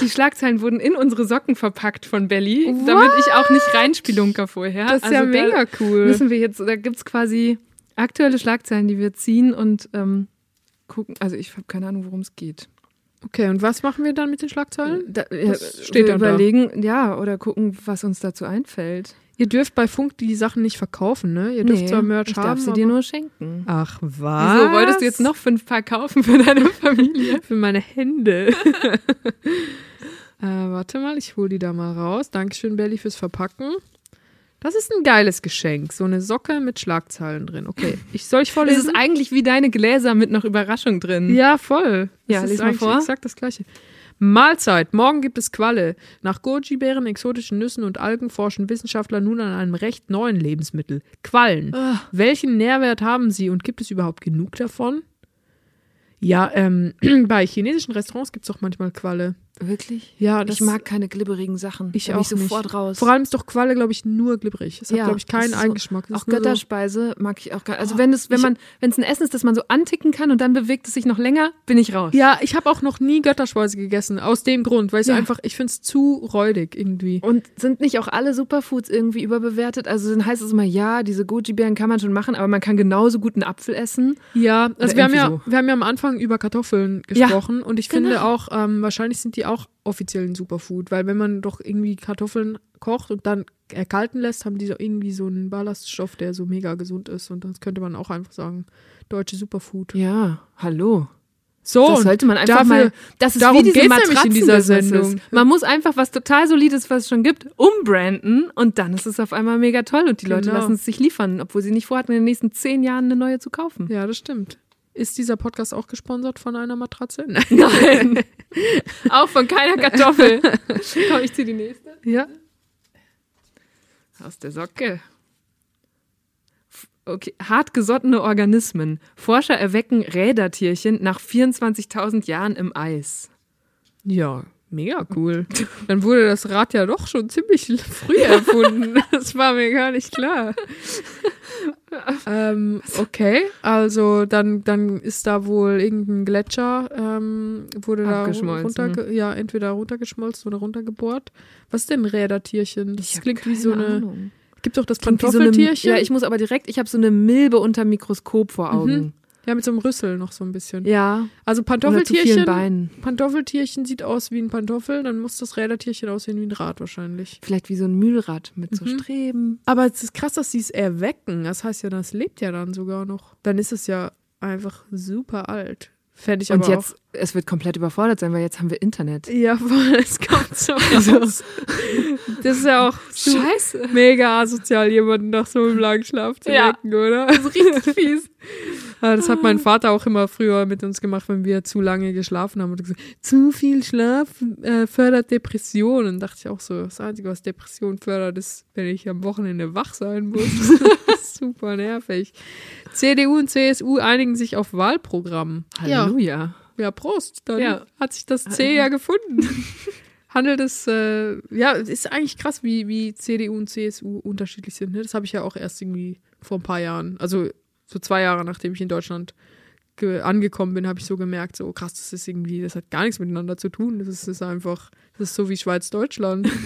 Die Schlagzeilen wurden in unsere Socken verpackt von Belly, damit ich auch nicht reinspielunker vorher. Das ist ja Also da mega cool. Müssen wir jetzt, da gibt es quasi aktuelle Schlagzeilen, die wir ziehen und ähm, gucken. Also ich habe keine Ahnung, worum es geht. Okay, und was machen wir dann mit den Schlagzeilen? Da, Das ja, steht wir dann da. überlegen, ja, oder gucken, was uns dazu einfällt. Ihr dürft bei Funk die Sachen nicht verkaufen, ne? Ihr dürft zwar Merch ich haben, darf sie aber dir nur schenken. Ach, was? Wieso wolltest du jetzt noch fünf Paar kaufen für deine Familie? Für meine Hände. äh, warte mal, ich hole die da mal raus. Dankeschön, Belly, fürs Verpacken. Das ist ein geiles Geschenk. So eine Socke mit Schlagzeilen drin. Okay, ich soll ich Es vorlesen? ist eigentlich wie deine Gläser mit noch Überraschung drin. Ja, voll. Ja, das lies ist mal vor. exakt das gleiche. Mahlzeit. Morgen gibt es Qualle. Nach Goji-Beeren, exotischen Nüssen und Algen forschen Wissenschaftler nun an einem recht neuen Lebensmittel. Quallen. Welchen Nährwert haben sie und gibt es überhaupt genug davon? Ja, ähm, bei chinesischen Restaurants gibt es doch manchmal Qualle. Wirklich? Ja, das ich mag keine glibberigen Sachen. ich Da auch bin ich sofort nicht. raus. Vor allem ist doch Qualle, glaube ich, nur glibberig. Es hat, Ja, glaube ich, keinen ist so-. Es Auch nur so- Götterspeise mag ich auch gar nicht. Also wenn es, wenn ich- man, wenn es ein Essen ist, das man so anticken kann und dann bewegt es sich noch länger, bin ich raus. Ja, ich habe auch noch nie Götterspeise gegessen. Aus dem Grund, weil ich Ja. einfach, ich finde es zu räudig irgendwie. Und sind nicht auch alle Superfoods irgendwie überbewertet? Also dann heißt es immer, ja, diese Goji-Beeren kann man schon machen, aber man kann genauso gut einen Apfel essen. Ja, also wir haben ja, irgendwie wir haben ja am Anfang über Kartoffeln Ja, gesprochen und ich genau. finde auch, ähm, wahrscheinlich sind die auch offiziell ein Superfood, weil wenn man doch irgendwie Kartoffeln kocht und dann erkalten lässt, haben die so irgendwie so einen Ballaststoff, der so mega gesund ist und das könnte man auch einfach sagen, deutsche Superfood. Ja, hallo. So, das sollte man einfach dafür, mal. Das ist darum wie diese nämlich in dieser. Sendung. Man muss einfach was total Solides, was es schon gibt, umbranden und dann ist es auf einmal mega toll und die Leute Genau. lassen es sich liefern, obwohl sie nicht vorhatten, in den nächsten zehn Jahren eine neue zu kaufen. Ja, das stimmt. Ist dieser Podcast auch gesponsert von einer Matratze? Nein. Auch von keiner Kartoffel. Komm, ich zieh die nächste. Ja. Aus der Socke. Okay, hartgesottene Organismen. Forscher erwecken Rädertierchen nach 24.000 Jahren im Eis. Ja, mega cool. Dann wurde das Rad ja doch schon ziemlich früh erfunden. Das war mir gar nicht klar. ähm, okay, also dann, dann ist da wohl irgendein Gletscher, ähm, wurde da runter, ja, entweder runtergeschmolzen oder runtergebohrt. Was ist denn ein Rädertierchen? Das Ich klingt wie so eine. Ahnung. Gibt doch das Klingt wie so eine- Pantoffeltierchen? Ja, ich muss aber direkt, ich habe so eine Milbe unter Mikroskop vor Augen. Ja, mit so einem Rüssel noch so ein bisschen. Ja. Also Pantoffeltierchen. Beinen. Pantoffeltierchen sieht aus wie ein Pantoffel, dann muss das Rädertierchen aussehen wie ein Rad wahrscheinlich. Vielleicht wie so ein Mühlrad mit Mhm. so Streben. Aber es ist krass, dass sie es erwecken. Das heißt ja, das lebt ja dann sogar noch. Dann ist es ja einfach super alt. Fände ich Und aber jetzt, es wird komplett überfordert sein, weil jetzt haben wir Internet. auch. Ja, voll, es kommt so Also- raus. Das ist ja auch Scheiße. mega asozial, jemanden nach so einem langen Schlaf zu Ja. wecken, oder? Das ist richtig fies. Ja, das hat mein Vater auch immer früher mit uns gemacht, wenn wir zu lange geschlafen haben. Und gesagt, zu viel Schlaf äh, fördert Depressionen. Dachte ich auch so, das Einzige, was Depression fördert, ist, wenn ich am Wochenende wach sein muss. das ist super nervig. CDU und CSU einigen sich auf Wahlprogramm. Ja, Halleluja. ja Prost. Dann Ja. hat sich das C ja gefunden. Handelt es, äh, ja, es ist eigentlich krass, wie, wie CDU und CSU unterschiedlich sind. Ne? Das habe ich ja auch erst irgendwie vor ein paar Jahren, also so zwei Jahre nachdem ich in Deutschland angekommen bin, habe ich so gemerkt, so krass, das ist irgendwie, das hat gar nichts miteinander zu tun. Das ist, das ist einfach, das ist so wie Schweiz-Deutschland.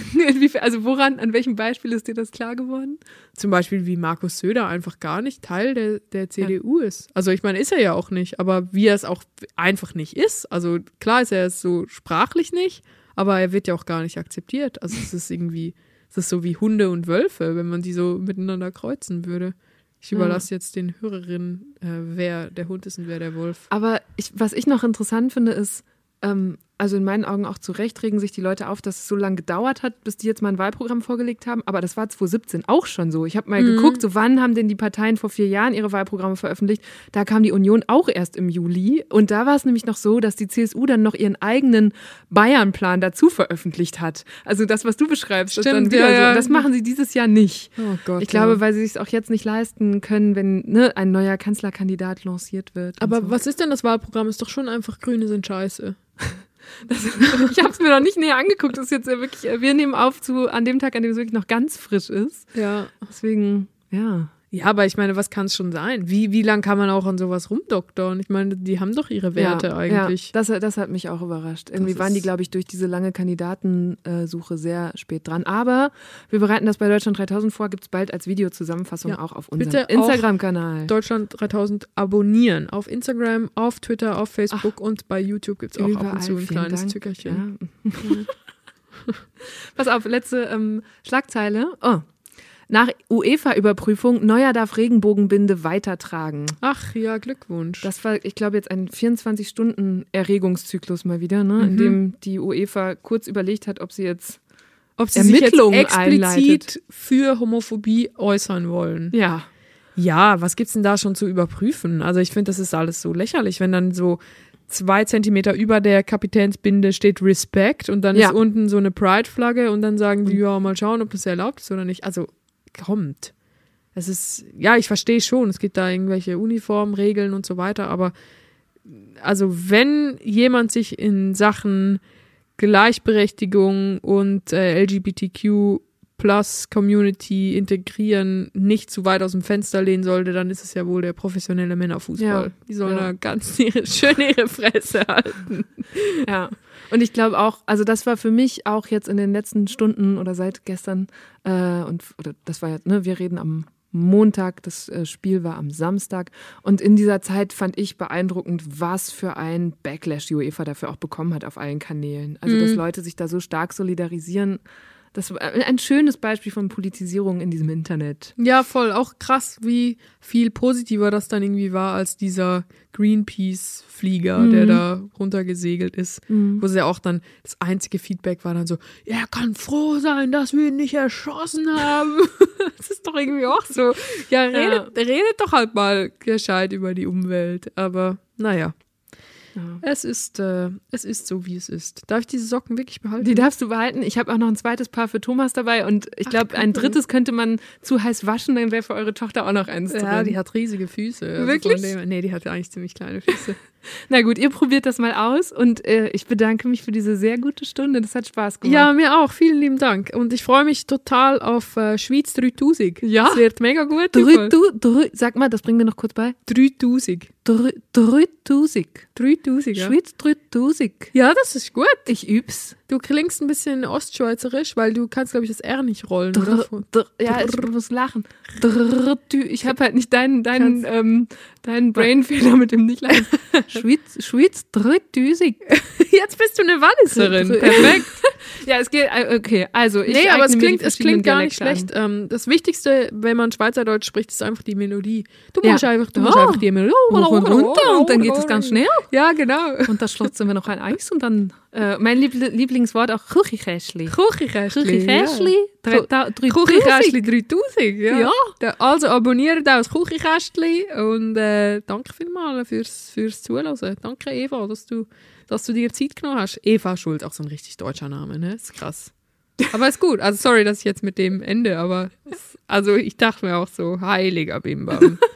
Also woran, an welchem Beispiel ist dir das klar geworden? Zum Beispiel, wie Markus Söder einfach gar nicht Teil der, der CDU ist. Also ich meine, ist er ja auch nicht, aber wie er es auch einfach nicht ist. Also klar ist er es so sprachlich nicht, aber er wird ja auch gar nicht akzeptiert. Also es ist irgendwie, es ist so wie Hunde und Wölfe, wenn man die so miteinander kreuzen würde. Ich überlasse jetzt den Hörerinnen, äh, wer der Hund ist und wer der Wolf. Aber ich, was ich noch interessant finde, ist, ähm, also in meinen Augen auch zu Recht regen sich die Leute auf, dass es so lange gedauert hat, bis die jetzt mal ein Wahlprogramm vorgelegt haben. Aber das war 2017 auch schon so. Ich habe mal geguckt, so wann haben denn die Parteien vor vier Jahren ihre Wahlprogramme veröffentlicht. Da kam die Union auch erst im Juli. Und da war es nämlich noch so, dass die CSU dann noch ihren eigenen Bayern-Plan dazu veröffentlicht hat. Also das, was du beschreibst, ist Stimmt, dann wieder ja, ja. so. Das machen sie dieses Jahr nicht. Oh Gott. Ich glaube, weil sie es auch jetzt nicht leisten können, wenn ne, ein neuer Kanzlerkandidat lanciert wird. aber so. was ist denn das Wahlprogramm? Ist doch schon einfach Grüne sind scheiße. ich habe es mir noch nicht näher angeguckt. Das ist jetzt ja wirklich, wir nehmen auf zu an dem Tag, an dem es wirklich noch ganz frisch ist. Ja. Deswegen, ja. Ja, aber ich meine, was kann es schon sein? Wie, wie lang kann man auch an sowas rumdoktern? Ich meine, die haben doch ihre Werte ja, eigentlich. Ja, das, das hat mich auch überrascht. Irgendwie Das waren die, glaube ich, durch diese lange Kandidatensuche sehr spät dran. Aber wir bereiten das bei Deutschland 3000 vor, gibt es bald als Videozusammenfassung Ja, auch auf unserem Instagram-Kanal. Deutschland 3000 abonnieren. Auf Instagram, auf Twitter, auf Facebook und bei YouTube gibt es auch ab und zu ein kleines Dank. Tückerchen. Ja. Pass auf, letzte ähm, Schlagzeile. Oh. Nach UEFA-Überprüfung, Neuer darf Regenbogenbinde weitertragen. Ach ja, Glückwunsch. Das war, ich glaube, jetzt ein 24-Stunden-Erregungszyklus mal wieder, ne? in Mhm. dem die UEFA kurz überlegt hat, ob sie jetzt Ob sie sich jetzt Ermittlungen explizit einleitet. für Homophobie äußern wollen. Ja. Ja, was gibt's denn da schon zu überprüfen? Also ich finde, das ist alles so lächerlich, wenn dann so zwei Zentimeter über der Kapitänsbinde steht Respect und dann Ja. ist unten so eine Pride-Flagge und dann sagen die, ja, mal schauen, ob das erlaubt ist oder nicht. Also kommt. Es ist, ja, ich verstehe schon, es gibt da irgendwelche Uniformregeln und so weiter, aber also wenn jemand sich in Sachen Gleichberechtigung und äh, LGBTQ plus Community integrieren nicht zu weit aus dem Fenster lehnen sollte, dann ist es ja wohl der professionelle Männerfußball. Ja. Die sollen Ja. da ganz ihre, schön ihre Fresse halten. Ja. Und ich glaube auch, also das war für mich auch jetzt in den letzten Stunden oder seit gestern, äh, und oder das war ja, ne, wir reden am Montag, das äh, Spiel war am Samstag. Und in dieser Zeit fand ich beeindruckend, was für ein Backlash die UEFA dafür auch bekommen hat auf allen Kanälen. Also, dass Mhm. Leute sich da so stark solidarisieren. Das war ein schönes Beispiel von Politisierung in diesem Internet. Ja, voll. Auch krass, wie viel positiver das dann irgendwie war als dieser Greenpeace-Flieger, Mhm. der da runtergesegelt ist. Mhm. Wo sie auch dann, das einzige Feedback war dann so, er kann froh sein, dass wir ihn nicht erschossen haben. das ist doch irgendwie auch so. Ja, redet, redet doch halt mal gescheit über die Umwelt. Aber naja. Es ist, äh, es ist so, wie es ist. Darf ich diese Socken wirklich behalten? Die darfst du behalten. Ich habe auch noch ein zweites Paar für Thomas dabei und ich glaube, ein drittes könnte man zu heiß waschen, dann wäre für eure Tochter auch noch eins Ja, drin. die hat riesige Füße. Also Wirklich? von dem- nee, die hat eigentlich ziemlich kleine Füße. Na gut, ihr probiert das mal aus und äh, ich bedanke mich für diese sehr gute Stunde. Das hat Spaß gemacht. Ja, mir auch. Vielen lieben Dank. Und ich freue mich total auf äh, Schweiz 3000. Ja. Das wird mega gut. Drü, du, drü, sag mal, das bringen wir noch kurz bei. 3000. Drü, 3000. 3000, ja. Schweiz 3000. Ja, das ist gut. Ich üb's. Du klingst ein bisschen ostschweizerisch, weil du kannst, glaube ich, das R nicht rollen, oder? Dr, Von- dr, ja, ich muss lachen. Dü- ich habe halt nicht deinen, deinen, ähm, deinen Brainfehler mit dem nicht lachen. Schweiz, Schweiz 3000. Jetzt bist du eine Walliserin. Perfekt. Ja, es geht, äh, okay, also ich nee, aber es klingt, es klingt gar nicht schlecht. Ähm, das Wichtigste, wenn man Schweizerdeutsch spricht, ist einfach die Melodie. Du Ja. musst einfach, du Ja. musst einfach die Melodie. Hoch und runter und dann geht es ganz schnell. Ja, genau. Und da schlotzen wir noch ein Eis und dann äh, mein Liebl Lieblingswort auch Kuchikäschli. Kuchikäschli. Kuchikäschli. Ja. Kuchikästli 3000, ja. Ja. Da- Also abonniert auch das Kuchikästli und äh, danke vielmals fürs, fürs Zuhören. Danke Eva, dass du, dass du dir Zeit genommen hast. Eva Schuld, auch so ein richtig deutscher Name, ne? Ist krass. Aber ist gut. Also sorry, dass ich jetzt mit dem ende, aber also ich dachte mir auch so, heiliger Bimbam.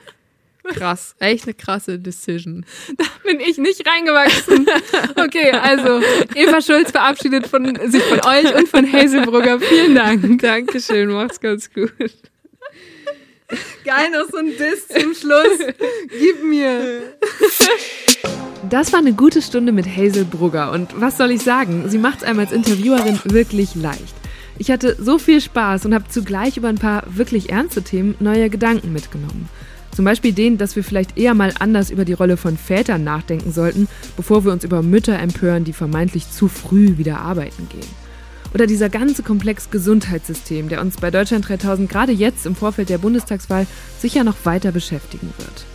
Krass, echt eine krasse Decision. Bin ich nicht reingewachsen. Okay, also Eva Schulz verabschiedet von, sich von euch und von Hazelbrugger. Vielen Dank. Dankeschön, macht's ganz gut. Geil, noch so ein Diss zum Schluss. Gib mir. Das war eine gute Stunde mit Hazel Brugger und was soll ich sagen? Sie macht es einem als Interviewerin wirklich leicht. Ich hatte so viel Spaß und habe zugleich über ein paar wirklich ernste Themen neue Gedanken mitgenommen. Zum Beispiel den, dass wir vielleicht eher mal anders über die Rolle von Vätern nachdenken sollten, bevor wir uns über Mütter empören, die vermeintlich zu früh wieder arbeiten gehen. Oder dieser ganze Komplex Gesundheitssystem, der uns bei Deutschland 3000 gerade jetzt im Vorfeld der Bundestagswahl sicher noch weiter beschäftigen wird.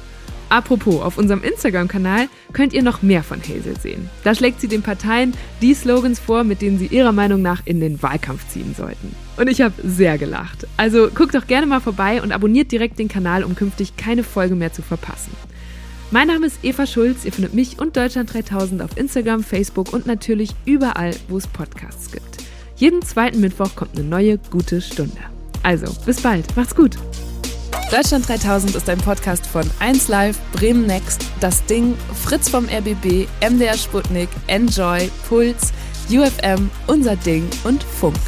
Apropos, auf unserem Instagram-Kanal könnt ihr noch mehr von Hazel sehen. Da schlägt sie den Parteien die Slogans vor, mit denen sie ihrer Meinung nach in den Wahlkampf ziehen sollten. Und ich habe sehr gelacht. Also guckt doch gerne mal vorbei und abonniert direkt den Kanal, um künftig keine Folge mehr zu verpassen. Mein Name ist Eva Schulz. Ihr findet mich und Deutschland 3000 auf Instagram, Facebook und natürlich überall, wo es Podcasts gibt. Jeden zweiten Mittwoch kommt eine neue gute Stunde. Also, bis bald. Macht's gut. Deutschland 3000 ist ein Podcast von 1Live, Bremen Next, Das Ding, Fritz vom RBB, MDR Sputnik, Enjoy, Puls, UFM, Unser Ding und Funk.